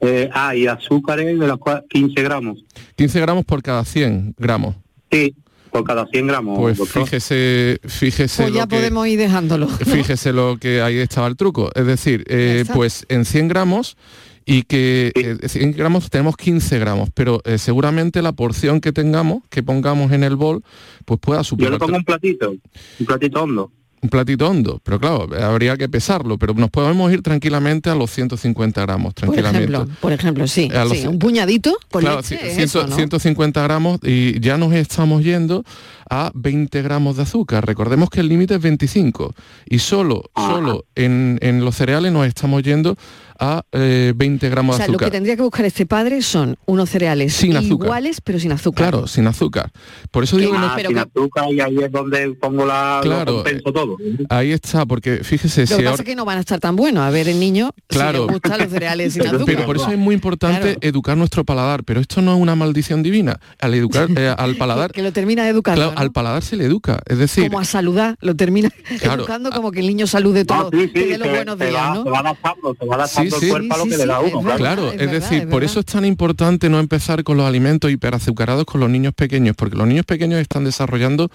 eh, ah, y azúcares de los cuales 15 gramos. 15 gramos por cada 100 gramos. Sí, por cada 100 gramos. Pues doctor. fíjese, fíjese Pues ya lo que... podemos ir dejándolo. ¿no? Fíjese lo que ahí estaba el truco. Es decir, eh, pues en 100 gramos y que eh, 100 gramos tenemos 15 gramos, pero eh, seguramente la porción que tengamos, que pongamos en el bol, pues pueda Yo superar le pongo un platito, un platito hondo. Un platito hondo. Pero claro, habría que pesarlo, pero nos podemos ir tranquilamente a los 150 gramos, Por tranquilamente. ejemplo, por ejemplo, sí. A los sí, cien- un puñadito con Claro, leche, es ciento- eso, ¿no? 150 gramos y ya nos estamos yendo a 20 gramos de azúcar. Recordemos que el límite es 25 y solo, solo en, en los cereales nos estamos yendo a eh, 20 gramos O sea, de lo que azúcar. tendría que buscar este padre son unos cereales Sin azúcar. iguales pero sin azúcar. Claro, sin azúcar. Por eso digo que no- Ah, sin azúcar y ahí es donde pongo la Claro, lo compenso todo. ahí está, porque fíjese, Lo si que pasa ahora- es que no van a estar tan buenos. A ver, el niño Claro. si le gustan los cereales sin azúcar. Pero por eso es muy importante educar nuestro paladar, pero esto no es una maldición divina. Al educar eh, al paladar, que lo termina educando, claro, ¿no? al paladar se le educa, es decir, como a saludar, lo termina Claro. educando como que el niño salude todo, sí, sí, que dé los se- buenos se días, va- ¿no? se va adaptando, se va adaptando Sí, el sí. cuerpo a lo Sí, que sí, le da sí, uno. es claro, es, decir, por eso es tan importante no empezar con los alimentos hiperazucarados con los niños pequeños, porque los niños pequeños están desarrollando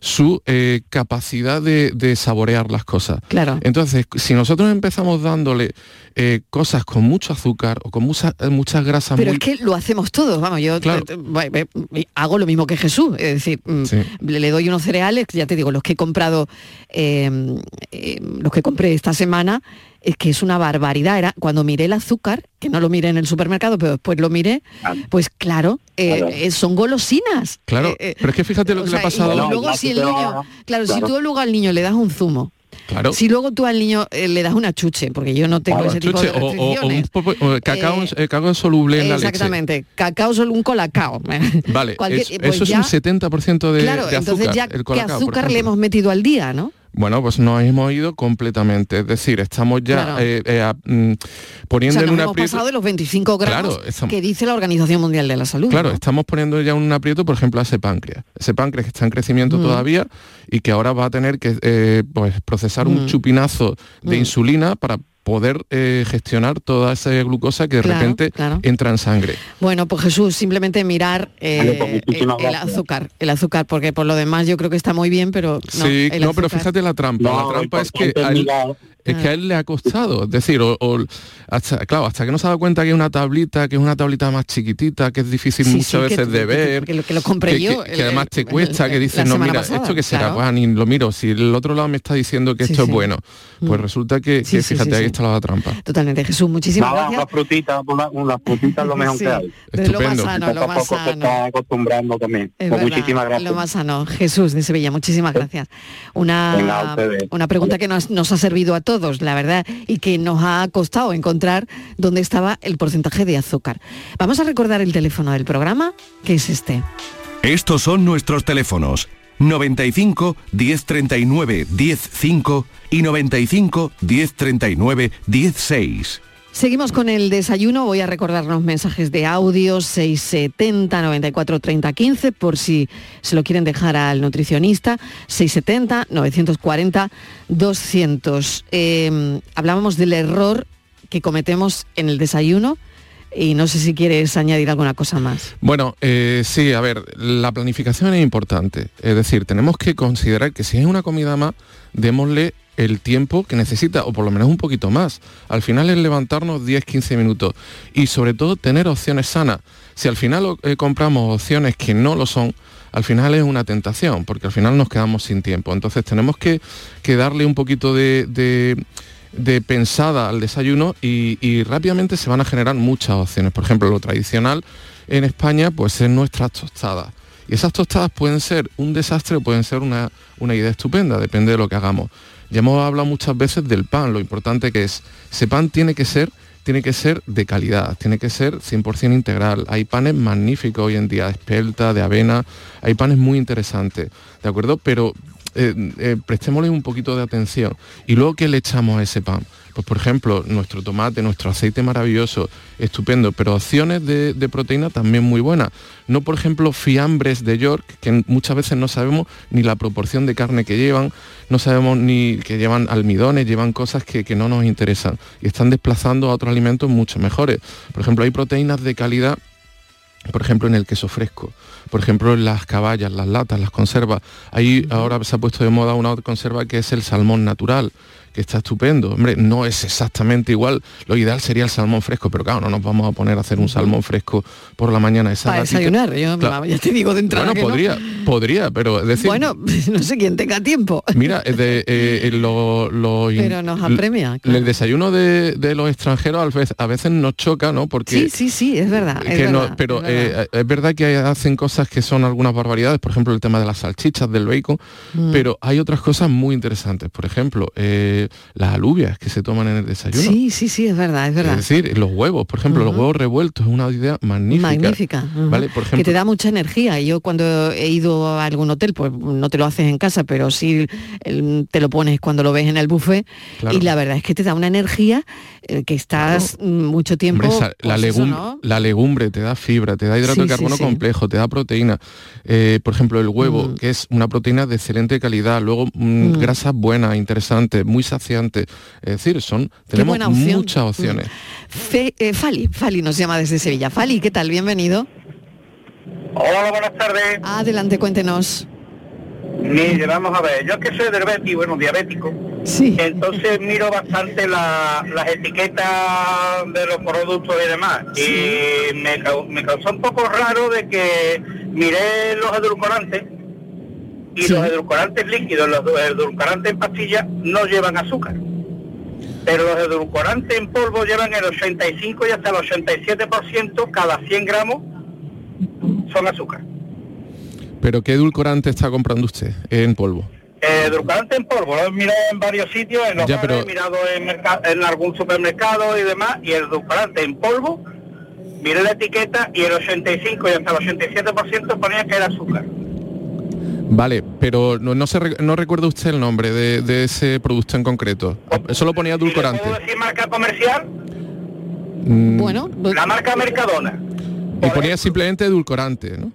su eh, capacidad de, de saborear las cosas. Claro. Entonces, si nosotros empezamos dándole eh, cosas con mucho azúcar o con mucha- eh, muchas grasas Pero muy es que lo hacemos todos, vamos, yo Claro. eh, hago lo mismo que Jesús, es decir, mm, le, le doy unos cereales, ya te digo, los que he comprado, eh, eh, los que compré esta semana, es que es una barbaridad. Era cuando miré el azúcar, que no lo miré en el supermercado, pero después lo miré, pues claro, eh, Claro. eh, son golosinas. Claro, Eh, pero es que fíjate lo que le ha pasado. y luego si el niño, claro, si tú luego al niño le das un zumo, Claro. si luego tú al niño eh, le das una chuche, porque yo no tengo Claro, ese tipo de o- o- o, un restricciones. poco- o cacao, Eh, eh, cacao soluble en la leche. Exactamente, cacao solo un colacao. Vale, es- pues eso ya- es un 70% de, claro, de azúcar. entonces ya el qué colacao, azúcar le hemos metido al día, ¿no? Bueno, pues nos hemos ido completamente. Es decir, estamos ya Claro. eh, eh, a- mm, O poniendo sea, en un hemos aprieto. pasado de los 25 gramos Claro, estamos- que dice la Organización Mundial de la Salud. Claro, ¿no? estamos poniendo ya un aprieto, por ejemplo, a ese páncreas. Ese páncreas que está en crecimiento Mm. todavía y que ahora va a tener que eh, pues, procesar un Mm. chupinazo de Mm. insulina para poder eh, gestionar toda esa glucosa que de Claro, repente claro. entra en sangre. Bueno, pues Jesús, simplemente mirar eh, Vale, pues el, azúcar, el azúcar, porque por lo demás yo creo que está muy bien, pero no, sí, el no, pero fíjate la trampa. No, la trampa es que importante es que a él le ha costado. Es decir, o, o hasta, claro, hasta que no se ha dado cuenta que es una tablita, que es una tablita más chiquitita, que es difícil Sí, muchas sí, que- veces de que- ver. que lo- que lo compré que, yo que- el- que además te el- cuesta, que dices, no, mira, pasada, esto que será, claro. Pues, ni lo miro, si el otro lado me está diciendo que Sí, esto sí. es bueno, pues Mm. resulta que, Sí, que sí, fíjate, sí, ahí sí. está la trampa. Totalmente, Jesús, muchísimas Nada, gracias. una frutita, una, una frutita es lo mejor Sí, que hay. de lo más Estupendo. sano, lo más sano. está acostumbrando también. Es Pues verdad, muchísimas gracias. Lo más sano. Jesús de Sevilla, muchísimas gracias. Una, una pregunta que nos, nos ha servido a todos, la verdad, y que nos ha costado encontrar dónde estaba el porcentaje de azúcar. Vamos a recordar el teléfono del programa, que es este. Estos son nuestros teléfonos 95 1039 105 y 95 1039 16. Seguimos con el desayuno, voy a recordar los mensajes de audio 670 94 30 15 por si se lo quieren dejar al nutricionista, 670 940 200. Eh, hablábamos del error que cometemos en el desayuno y no sé si quieres añadir alguna cosa más. Bueno, eh, sí, a ver, la planificación es importante. Es decir, tenemos que considerar que si es una comida más, démosle el tiempo que necesita, o por lo menos un poquito más. Al final es levantarnos 10-15 minutos y sobre todo tener opciones sanas. Si al final eh, compramos opciones que no lo son, al final es una tentación, porque al final nos quedamos sin tiempo. Entonces tenemos que, darle un poquito de, de, pensada al desayuno y, y rápidamente se van a generar muchas opciones. Por ejemplo, lo tradicional en España pues es nuestras tostadas. Y esas tostadas pueden ser un desastre o pueden ser una, una idea estupenda, depende de lo que hagamos. Ya hemos hablado muchas veces del pan, lo importante que es. Ese pan tiene que ser tiene que ser de calidad, tiene que ser 100% integral. Hay panes magníficos hoy en día, de espelta, de avena, hay panes muy interesantes, ¿de acuerdo? Pero eh, eh, prestémosle un poquito de atención. ¿Y luego qué le echamos a ese pan? Pues por ejemplo, nuestro tomate, nuestro aceite maravilloso, estupendo, pero opciones de, proteína también muy buenas. No, por ejemplo, fiambres de York, que muchas veces no sabemos ni la proporción de carne que llevan, no sabemos ni que llevan almidones, llevan cosas que, que no nos interesan y están desplazando a otros alimentos mucho mejores. Por ejemplo, hay proteínas de calidad por ejemplo en el queso fresco, por ejemplo en las caballas, las latas, las conservas. Ahí ahora se ha puesto de moda una conserva que es el salmón natural, que está estupendo. Hombre, no es exactamente igual. Lo ideal sería el salmón fresco, pero claro, no nos vamos a poner a hacer un salmón fresco por la mañana. Esa Para desayunar, yo ya te digo de entrada Bueno, podría, podría, pero decir... Bueno, no sé quién tenga tiempo. Mira, de, eh, lo, Pero nos apremia. El desayuno de, los extranjeros a veces, nos choca, ¿no? Porque... Sí, sí, sí, es verdad. pero eh, es verdad. que hacen cosas que son algunas barbaridades, por ejemplo, el tema de las salchichas, del bacon, mm. pero hay otras cosas muy interesantes. Por ejemplo, eh, las alubias que se toman en el desayuno. Sí, sí, sí, es verdad, es verdad. Es decir, los huevos, por ejemplo, los huevos revueltos es una idea magnífica. Magnífica. ¿vale? por ejemplo, que te da mucha energía. Yo cuando he ido a algún hotel, pues no te lo haces en casa, pero sí te lo pones cuando lo ves en el buffet. Y la verdad es que te da una energía eh, que estás mucho tiempo. la, pues la legumbre te da fibra, te da hidrato de carbono complejo, te da proteína. Eh, por ejemplo, el huevo, mm. que es una proteína de excelente calidad. Luego, mm, mm. grasas buenas, interesantes, muy saciantes es decir, son, tenemos muchas opciones. Eh, Fali, Fali nos llama desde Sevilla. Fali, ¿qué tal? Bienvenido. Hola, buenas tardes. Adelante, cuéntenos. Mire, vamos a ver, yo que soy diabético, bueno, diabético, sí. entonces miro bastante las etiquetas de los productos y demás. Y me, me, causó un poco raro de que miré los edulcorantes y los edulcorantes líquidos, los edulcorantes en pastillas no llevan azúcar. Pero los edulcorantes en polvo llevan el 85 y hasta el 87% cada 100 gramos son azúcar. ¿Pero qué edulcorante está comprando usted en polvo? edulcorante en polvo, lo he mirado en varios sitios, en los he mirado en, en algún supermercado y demás, y el edulcorante en polvo, miré la etiqueta y el 85 y hasta el 87% ponía que era azúcar. Vale, pero no, no, no recuerda usted el nombre de, ese producto en concreto. Solo ponía edulcorante. ¿Puedo decir marca comercial? Mm. Bueno, pues- la marca Mercadona. Y ponía simplemente edulcorante, ¿no?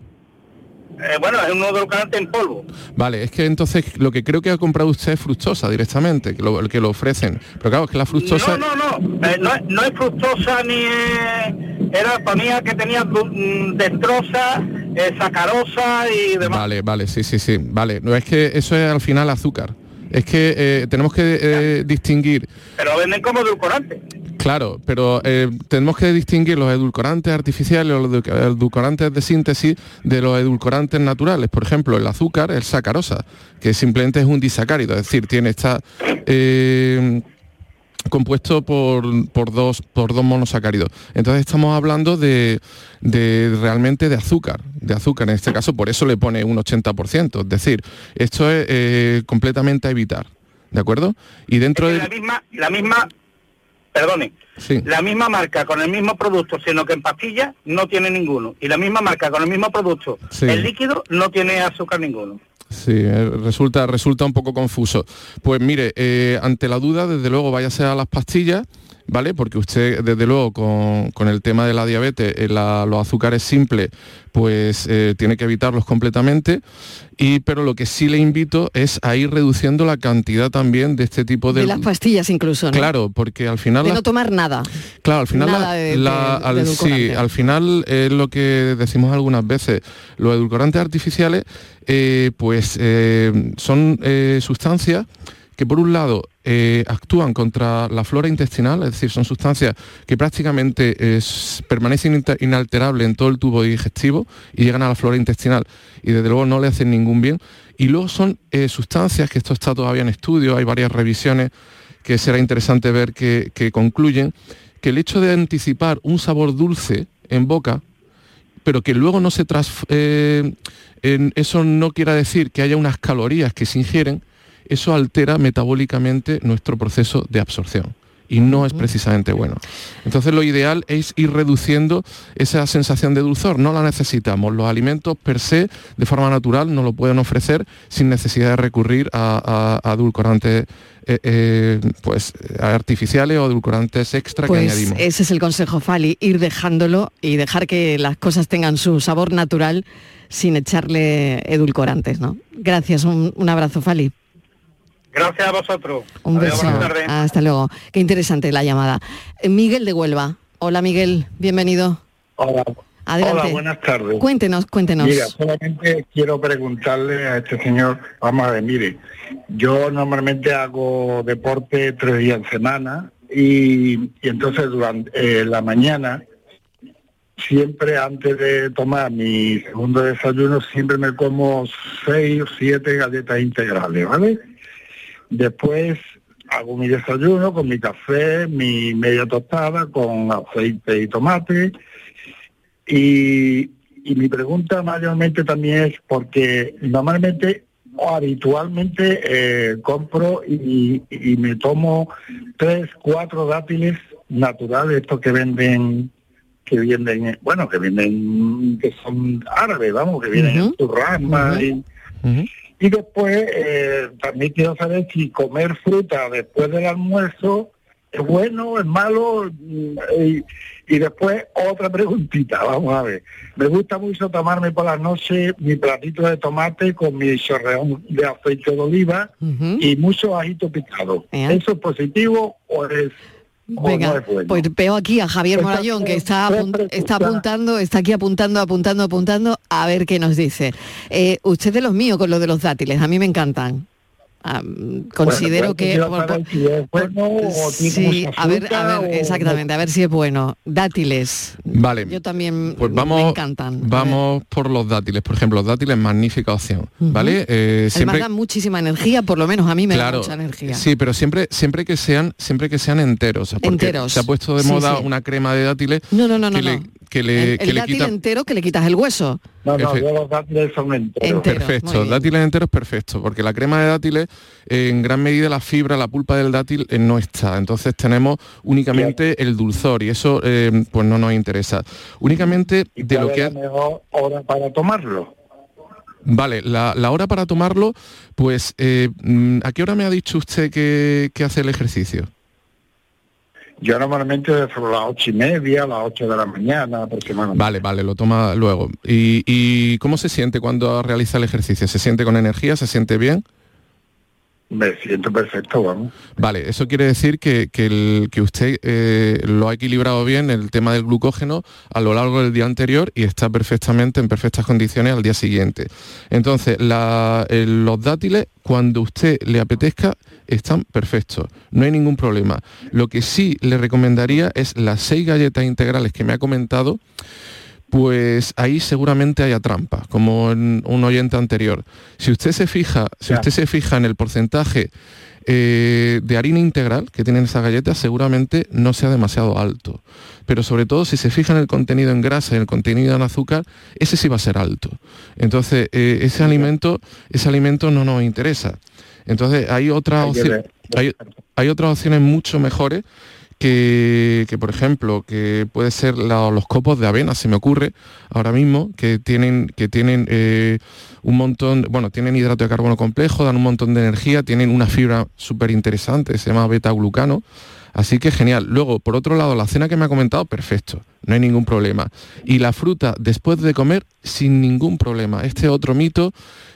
Eh, bueno, es un edulcorante en polvo. Vale, es que entonces lo que creo que ha comprado usted es fructosa directamente, que lo, que lo ofrecen. Pero claro, es que la fructosa... No, no, no, eh, no, no, es fructosa ni era ponía que tenía mm, destroza, eh, sacarosa y demás. Vale, vale, sí, sí, sí. Vale, no es que eso es al final azúcar. Es que eh, tenemos que eh, distinguir. Pero venden como edulcorante. Claro, pero tenemos que distinguir los edulcorantes artificiales o los edulcorantes de síntesis de los edulcorantes naturales. Por ejemplo, el azúcar es sacarosa, que simplemente es un disacárido, es decir, tiene esta compuesto por, dos, por dos monosacáridos. Entonces estamos hablando de, realmente de azúcar, de azúcar en este caso, por eso le pone un 80%. Es decir, esto es eh, completamente a evitar. ¿De acuerdo? Y dentro de... La misma, la misma, perdone, la misma marca con el mismo producto, sino que en pastillas no tiene ninguno. Y la misma marca con el mismo producto, el líquido no tiene azúcar ninguno. Sí, eh, resulta, resulta un poco confuso. Pues mire, eh, ante la duda, desde luego váyase a las pastillas, ¿vale? Porque usted, desde luego, con, el tema de la diabetes, eh, los azúcares simples, pues tiene que evitarlos completamente. Y, pero lo que sí le invito es a ir reduciendo la cantidad también de este tipo de... De las pastillas incluso, ¿no? Claro, porque al final... De no tomar nada. Claro, al final... al, sí, al final es lo que decimos algunas veces, los edulcorantes artificiales, eh, pues eh, son eh, sustancias que por un lado eh, actúan contra la flora intestinal, es decir, son sustancias que prácticamente es, permanecen inalterables en todo el tubo digestivo y llegan a la flora intestinal y desde luego no le hacen ningún bien. Y luego son eh, sustancias, que esto está todavía en estudio, hay varias revisiones que será interesante ver que, concluyen, que el hecho de anticipar un sabor dulce en boca, pero que luego no se eh, eso no quiera decir que haya unas calorías que se ingieren, eso altera metabólicamente nuestro proceso de absorción y no es precisamente bueno. Entonces lo ideal es ir reduciendo esa sensación de dulzor, no la necesitamos. Los alimentos per se, de forma natural, nos lo pueden ofrecer sin necesidad de recurrir a, a, edulcorantes eh, eh, pues, artificiales o edulcorantes extra que pues añadimos. Ese es el consejo, Fali, ir dejándolo y dejar que las cosas tengan su sabor natural sin echarle edulcorantes. ¿no? Gracias, un, un abrazo, Fali. Gracias a vosotros. Un beso. Hasta luego. Qué interesante la llamada. Eh, Miguel de Huelva. Hola Miguel, bienvenido. Hola. Adelante. Hola, buenas tardes. Cuéntenos, cuéntenos. Mira, solamente quiero preguntarle a este señor, vamos a ver, mire, yo normalmente hago deporte tres días en semana y, entonces durante eh, la mañana, siempre antes de tomar mi segundo desayuno, siempre me como seis o siete galletas integrales, ¿vale? Después hago mi desayuno con mi café, mi media tostada con aceite y tomate. Y, mi pregunta mayormente también es porque normalmente o habitualmente eh, compro y, me tomo tres, cuatro dátiles naturales, estos que venden que vienen, bueno, que vienen, que son árabes, vamos, que vienen en su rama y, y después eh, también quiero saber si comer fruta después del almuerzo es bueno, es malo. Mm, y, después otra preguntita, vamos a ver. Me gusta mucho tomarme por la noche mi platito de tomate con mi chorreón de aceite de oliva y mucho ajito picado. ¿Eso es positivo o es Venga, pues veo aquí a Javier Morayón que está, está apuntando, está aquí apuntando, apuntando, apuntando, a ver qué nos dice. Eh, usted de los míos con lo de los dátiles, a mí me encantan. Considero que sí, a ver, a ver, exactamente, a ver si es bueno. Dátiles. Vale. Yo también pues vamos, me encantan. Vamos por los dátiles, por ejemplo, los dátiles magnífica opción, ¿vale? Eh, siempre dan muchísima energía, por lo menos a mí me da mucha energía. Sí, pero siempre siempre que sean siempre que sean enteros, enteros. se ha puesto de moda una crema de dátiles no, no, no, no, que le, el, dátil entero que le quitas el hueso. No, no, los dátiles son enteros. perfecto, dátiles enteros perfecto, porque la crema de dátiles en gran medida la fibra, la pulpa del dátil eh, no está. Entonces tenemos únicamente el dulzor y eso eh, pues no nos interesa. Únicamente de lo que... Es la mejor hora para tomarlo? Vale, la, hora para tomarlo, pues eh, mm, ¿a qué hora me ha dicho usted que hace el ejercicio? Yo normalmente sobre las ocho y media, las ocho de la mañana aproximadamente. Vale, vale, lo toma luego. ¿Y, cómo se siente cuando realiza el ejercicio? ¿Se siente con energía? ¿Se siente bien? Me siento perfecto, vamos. Vale, eso quiere decir que, que usted eh, lo ha equilibrado bien el tema del glucógeno a lo largo del día anterior y está perfectamente en perfectas condiciones al día siguiente. Entonces, los dátiles, cuando usted le apetezca, están perfectos, no hay ningún problema. Lo que sí le recomendaría es las seis galletas integrales que me ha comentado, pues ahí seguramente haya trampa, como en un oyente anterior. Si usted se fija, si usted se fija en el porcentaje eh, de harina integral que tienen esas galletas, seguramente no sea demasiado alto. Pero sobre todo si se fija en el contenido en grasa y en el contenido en azúcar, ese sí va a ser alto. Entonces, eh, ese alimento, ese alimento no nos interesa. Entonces hay otras opciones, hay, otras opciones mucho mejores que, por ejemplo, que puede ser los copos de avena, se me ocurre ahora mismo, que tienen, que tienen eh, un montón, bueno, tienen hidrato de carbono complejo, dan un montón de energía, tienen una fibra súper interesante, se llama beta-glucano. Así que genial. Luego, por otro lado, la cena que me ha comentado, perfecto, no hay ningún problema. Y la fruta después de comer, sin ningún problema. Este otro mito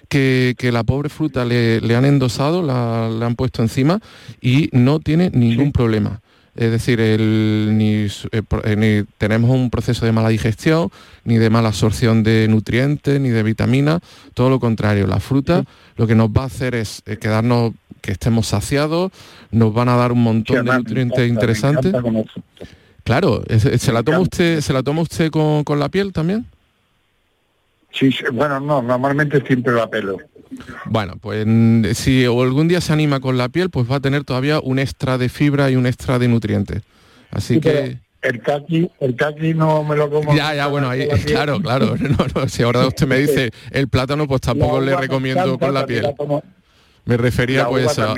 que, la pobre fruta le, han endosado, la, han puesto encima y no tiene ningún problema. Es decir, ni, eh, eh, ni, tenemos un proceso de mala digestión, ni de mala absorción de nutrientes, ni de vitaminas, todo lo contrario. La fruta lo que nos va a hacer es eh, quedarnos que estemos saciados, nos van a dar un montón de nutrientes interesantes. Claro, ¿se la toma usted, ¿se la toma usted con, con la piel también? Sí, bueno, no, normalmente siempre la pelo. Bueno, pues si algún día se anima con la piel, pues va a tener todavía un extra de fibra y un extra de nutrientes. Así que... El kaki, el kaki no me lo como. Ya, ya, bueno, ahí, claro, claro. si ahora usted me dice el plátano, pues tampoco le recomiendo con la piel. me refería pues a...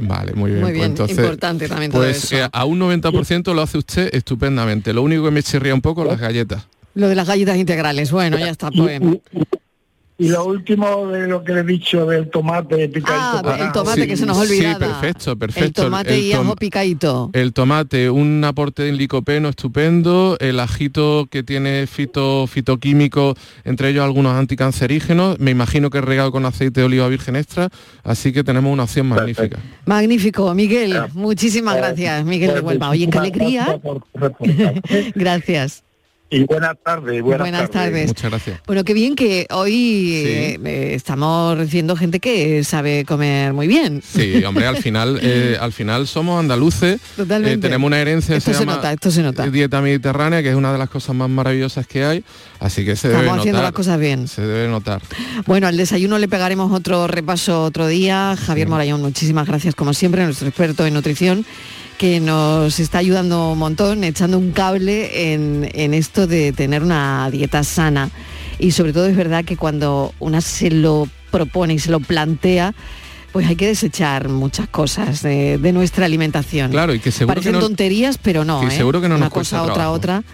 Vale, muy bien. Muy pues bien, importante también todo Pues eh, a un 90% lo hace usted estupendamente. Lo único que me chirría un poco las galletas. Lo de las galletas integrales, bueno, ya está. Pues. Y lo último de lo que le he dicho del tomate picadito. Ah, el tomate que se nos olvidaba. Sí, perfecto, perfecto. El tomate y ajo picadito. El tomate, un aporte de licopeno estupendo, el ajito que tiene fito, fitoquímico, entre ellos algunos anticancerígenos, me imagino que es regado con aceite de oliva virgen extra, así que tenemos una opción magnífica. Magnífico, Miguel, muchísimas gracias, Miguel de Huelva. Oye, qué alegría. gracias. Y buenas tardes. Buenas, tardes. Muchas gracias. Bueno, qué bien que hoy eh, estamos recibiendo gente que sabe comer muy bien. Sí, hombre, al final, eh, al final somos andaluces. Totalmente. Eh, tenemos una herencia esto se, nota, esto se nota. dieta mediterránea, que es una de las cosas más maravillosas que hay. Así que se Estamos debe haciendo las cosas bien. Se debe notar. Bueno, al desayuno le pegaremos otro repaso otro día. Javier Morayón, muchísimas gracias como siempre, nuestro experto en nutrición que nos está ayudando un montón, echando un cable en, esto de tener una dieta sana. Y sobre todo es verdad que cuando una se lo propone y se lo plantea, pues hay que desechar muchas cosas de, nuestra alimentación. Claro, y que seguro Parecen que tonterías, pero no. ¿eh? seguro que no Una nos cosa, otra, otra.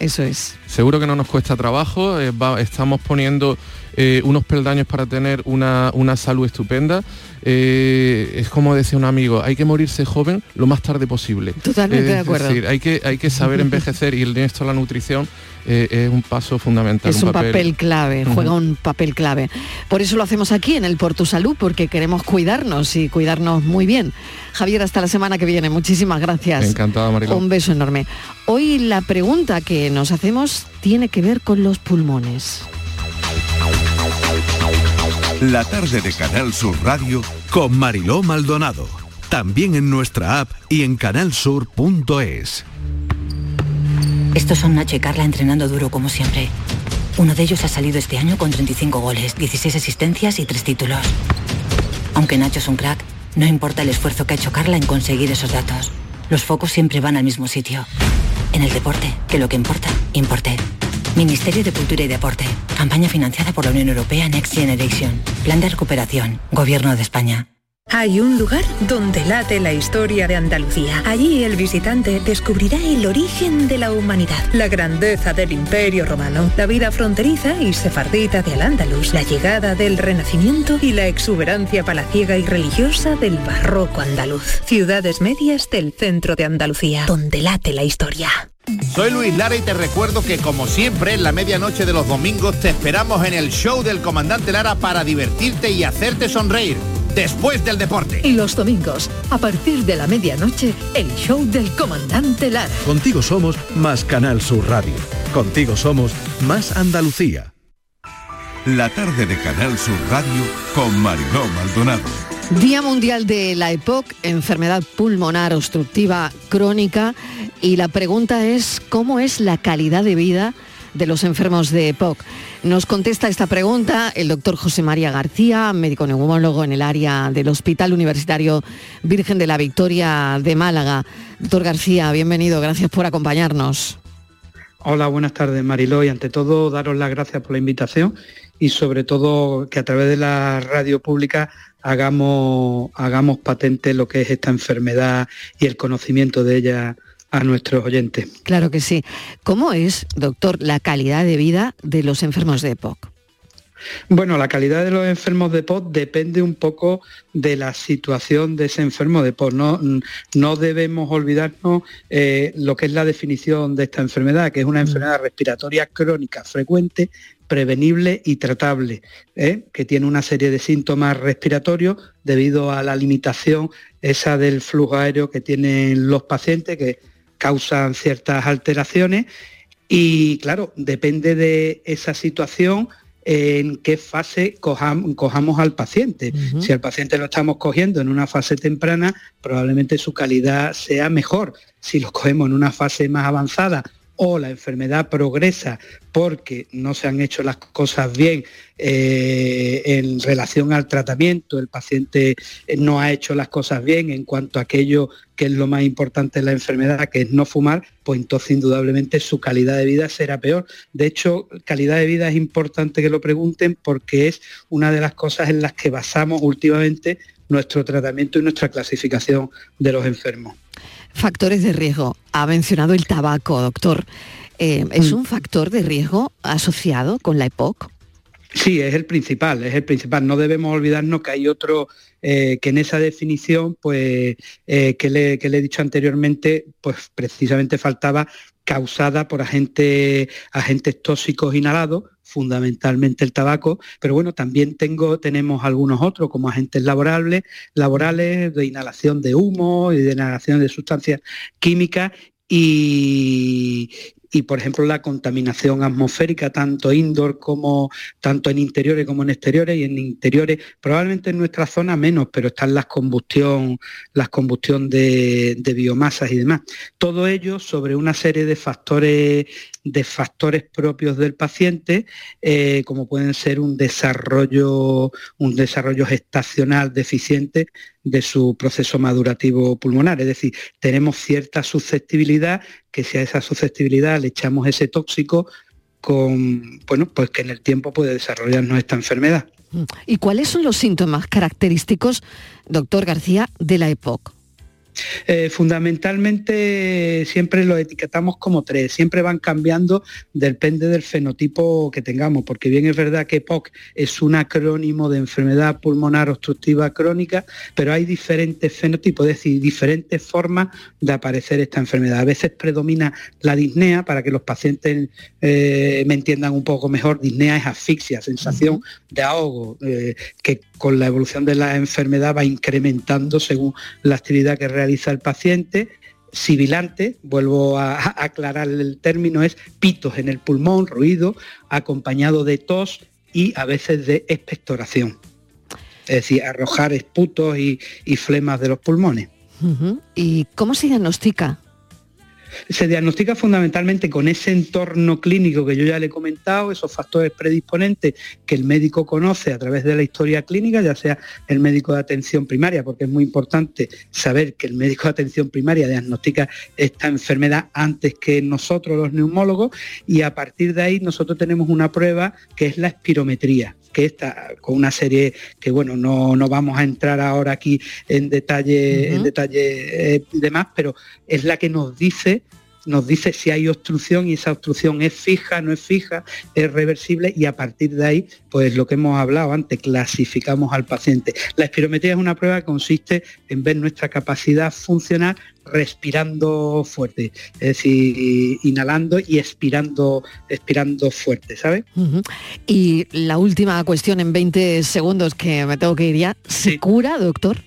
Eso es. Seguro que no nos cuesta trabajo, eh, estamos poniendo eh, unos peldaños para tener una, una salud estupenda eh, es como decía un amigo, hay que morirse joven lo más tarde posible. Totalmente de acuerdo. hay que, hay que saber envejecer y en esto la nutrición eh, es un paso fundamental. Es un, papel, clave, juega un papel clave. Por eso lo hacemos aquí en el Por Tu Salud, porque queremos cuidarnos y cuidarnos muy bien. Javier, hasta la semana que viene. Muchísimas gracias. Encantado, Mariló. Un beso enorme. Hoy la pregunta que nos hacemos tiene que ver con los pulmones. La tarde de Canal Sur Radio con Mariló Maldonado. También en nuestra app y en canalsur.es. Estos son Nacho y Carla entrenando duro como siempre. Uno de ellos ha salido este año con 35 goles, 16 asistencias y 3 títulos. Aunque Nacho es un crack, no importa el esfuerzo que ha hecho Carla en conseguir esos datos. Los focos siempre van al mismo sitio. En el deporte, que lo que importa, importe. Ministerio de Cultura y Deporte. Campaña financiada por la Unión Europea Next Generation. Plan de recuperación. Gobierno de España. Hay un lugar donde late la historia de Andalucía. Allí el visitante descubrirá el origen de la humanidad, la grandeza del imperio romano, la vida fronteriza y sefardita de Al-Ándalus, la llegada del Renacimiento y la exuberancia palaciega y religiosa del barroco andaluz. Ciudades medias del centro de Andalucía, donde late la historia. Soy Luis Lara y te recuerdo que como siempre en la medianoche de los domingos te esperamos en el show del comandante Lara para divertirte y hacerte sonreír después del deporte. Y los domingos, a partir de la medianoche, el show del comandante Lara. Contigo somos más Canal Sur Radio. Contigo somos más Andalucía. La tarde de Canal Sur Radio con Mariló Maldonado. Día Mundial de la EPOC, enfermedad pulmonar obstructiva crónica, y la pregunta es, ¿cómo es la calidad de vida de los enfermos de EPOC? Nos contesta esta pregunta el doctor José María García, médico neumólogo en el área del Hospital Universitario Virgen de la Victoria de Málaga. Doctor García, bienvenido, gracias por acompañarnos. Hola, buenas tardes Mariló y ante todo daros las gracias por la invitación y sobre todo que a través de la radio pública hagamos, hagamos patente lo que es esta enfermedad y el conocimiento de ella a nuestros oyentes. Claro que sí. ¿Cómo es, doctor, la calidad de vida de los enfermos de EPOC? Bueno, la calidad de los enfermos de EPOC depende un poco de la situación de ese enfermo de EPOC. No, no debemos olvidarnos eh, lo que es la definición de esta enfermedad, que es una mm. enfermedad respiratoria crónica frecuente prevenible y tratable, ¿eh? que tiene una serie de síntomas respiratorios debido a la limitación esa del flujo aéreo que tienen los pacientes que causan ciertas alteraciones y claro, depende de esa situación en qué fase cojamos al paciente. Si al paciente lo estamos cogiendo en una fase temprana, probablemente su calidad sea mejor. Si lo cogemos en una fase más avanzada o la enfermedad progresa porque no se han hecho las cosas bien eh, en relación al tratamiento, el paciente no ha hecho las cosas bien en cuanto a aquello que es lo más importante en la enfermedad, que es no fumar, pues entonces indudablemente su calidad de vida será peor. De hecho, calidad de vida es importante que lo pregunten porque es una de las cosas en las que basamos últimamente nuestro tratamiento y nuestra clasificación de los enfermos. Factores de riesgo. Ha mencionado el tabaco, doctor. Eh, ¿Es mm. un factor de riesgo asociado con la EPOC? Sí, es el principal, es el principal. No debemos olvidarnos que hay otro eh, que en esa definición, pues, eh, que, le, que, le, he dicho anteriormente, pues precisamente faltaba causada por agentes, tóxicos inhalados, fundamentalmente el tabaco, pero bueno, también tengo, tenemos algunos otros como agentes laborables, laborales de inhalación de humo y de inhalación de sustancias químicas y, y por ejemplo la contaminación atmosférica tanto indoor como tanto en interiores como en exteriores y en interiores probablemente en nuestra zona menos pero están las combustión las combustión de, de biomasas y demás. Todo ello sobre una serie de factores de factores propios del paciente, eh, como pueden ser un desarrollo, un desarrollo gestacional deficiente de su proceso madurativo pulmonar. Es decir, tenemos cierta susceptibilidad, que si a esa susceptibilidad le echamos ese tóxico, bueno, pues que en el tiempo puede desarrollarnos esta enfermedad. ¿Y cuáles son los síntomas característicos, doctor García, de la EPOC? Eh, fundamentalmente siempre lo etiquetamos como tres, siempre van cambiando, depende del fenotipo que tengamos, porque bien es verdad que POC es un acrónimo de enfermedad pulmonar obstructiva crónica, pero hay diferentes fenotipos, es decir, diferentes formas de aparecer esta enfermedad. A veces predomina la disnea, para que los pacientes eh, me entiendan un poco mejor, disnea es asfixia, sensación de ahogo, eh, que con la evolución de la enfermedad va incrementando según la actividad que realiza el paciente. Sibilante, vuelvo a, aclarar el término, es pitos en el pulmón, ruido, acompañado de tos y a veces de expectoración. Es decir, arrojar esputos y, flemas de los pulmones. ¿Y cómo se diagnostica? Se diagnostica fundamentalmente con ese entorno clínico que yo ya le he comentado, esos factores predisponentes que el médico conoce a través de la historia clínica, ya sea el médico de atención primaria, porque es muy importante saber que el médico de atención primaria diagnostica esta enfermedad antes que nosotros los neumólogos y a partir de ahí nosotros tenemos una prueba que es la espirometría que está con una serie que bueno no, no vamos a entrar ahora aquí en detalle en detalle eh, demás pero es la que nos dice nos dice si hay obstrucción y esa obstrucción es fija, no es fija, es reversible y a partir de ahí, pues lo que hemos hablado antes, clasificamos al paciente. La espirometría es una prueba que consiste en ver nuestra capacidad funcional respirando fuerte, es decir, inhalando y expirando, expirando fuerte, ¿sabes? Y la última cuestión en 20 segundos que me tengo que ir ya, ¿se cura, doctor?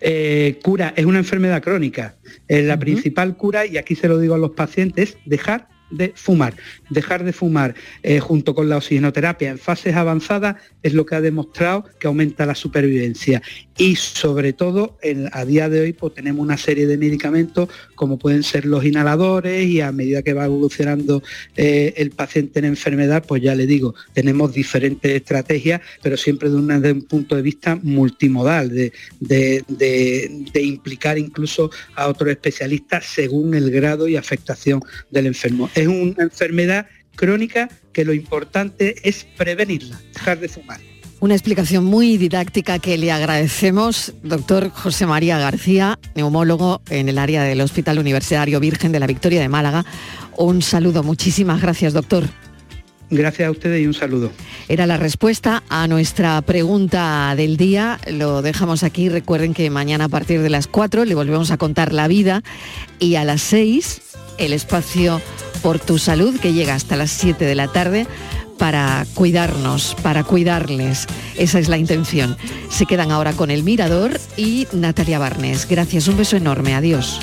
Eh, cura, es una enfermedad crónica. Eh, la principal cura, y aquí se lo digo a los pacientes, dejar de fumar. Dejar de fumar eh, junto con la oxigenoterapia en fases avanzadas es lo que ha demostrado que aumenta la supervivencia. Y sobre todo, a día de hoy pues, tenemos una serie de medicamentos como pueden ser los inhaladores y a medida que va evolucionando eh, el paciente en enfermedad, pues ya le digo, tenemos diferentes estrategias, pero siempre de, un punto de vista multimodal, de, de implicar incluso a otros especialistas según el grado y afectación del enfermo es una enfermedad crónica que lo importante es prevenirla, dejar de fumar. Una explicación muy didáctica que le agradecemos, doctor José María García, neumólogo en el área del Hospital Universitario Virgen de la Victoria de Málaga. Un saludo, muchísimas gracias, doctor. Gracias a ustedes y un saludo. Era la respuesta a nuestra pregunta del día. Lo dejamos aquí. Recuerden que mañana a partir de las 4 le volvemos a contar la vida y a las 6 el espacio por tu salud que llega hasta las 7 de la tarde para cuidarnos, para cuidarles. Esa es la intención. Se quedan ahora con el Mirador y Natalia Barnes. Gracias, un beso enorme. Adiós.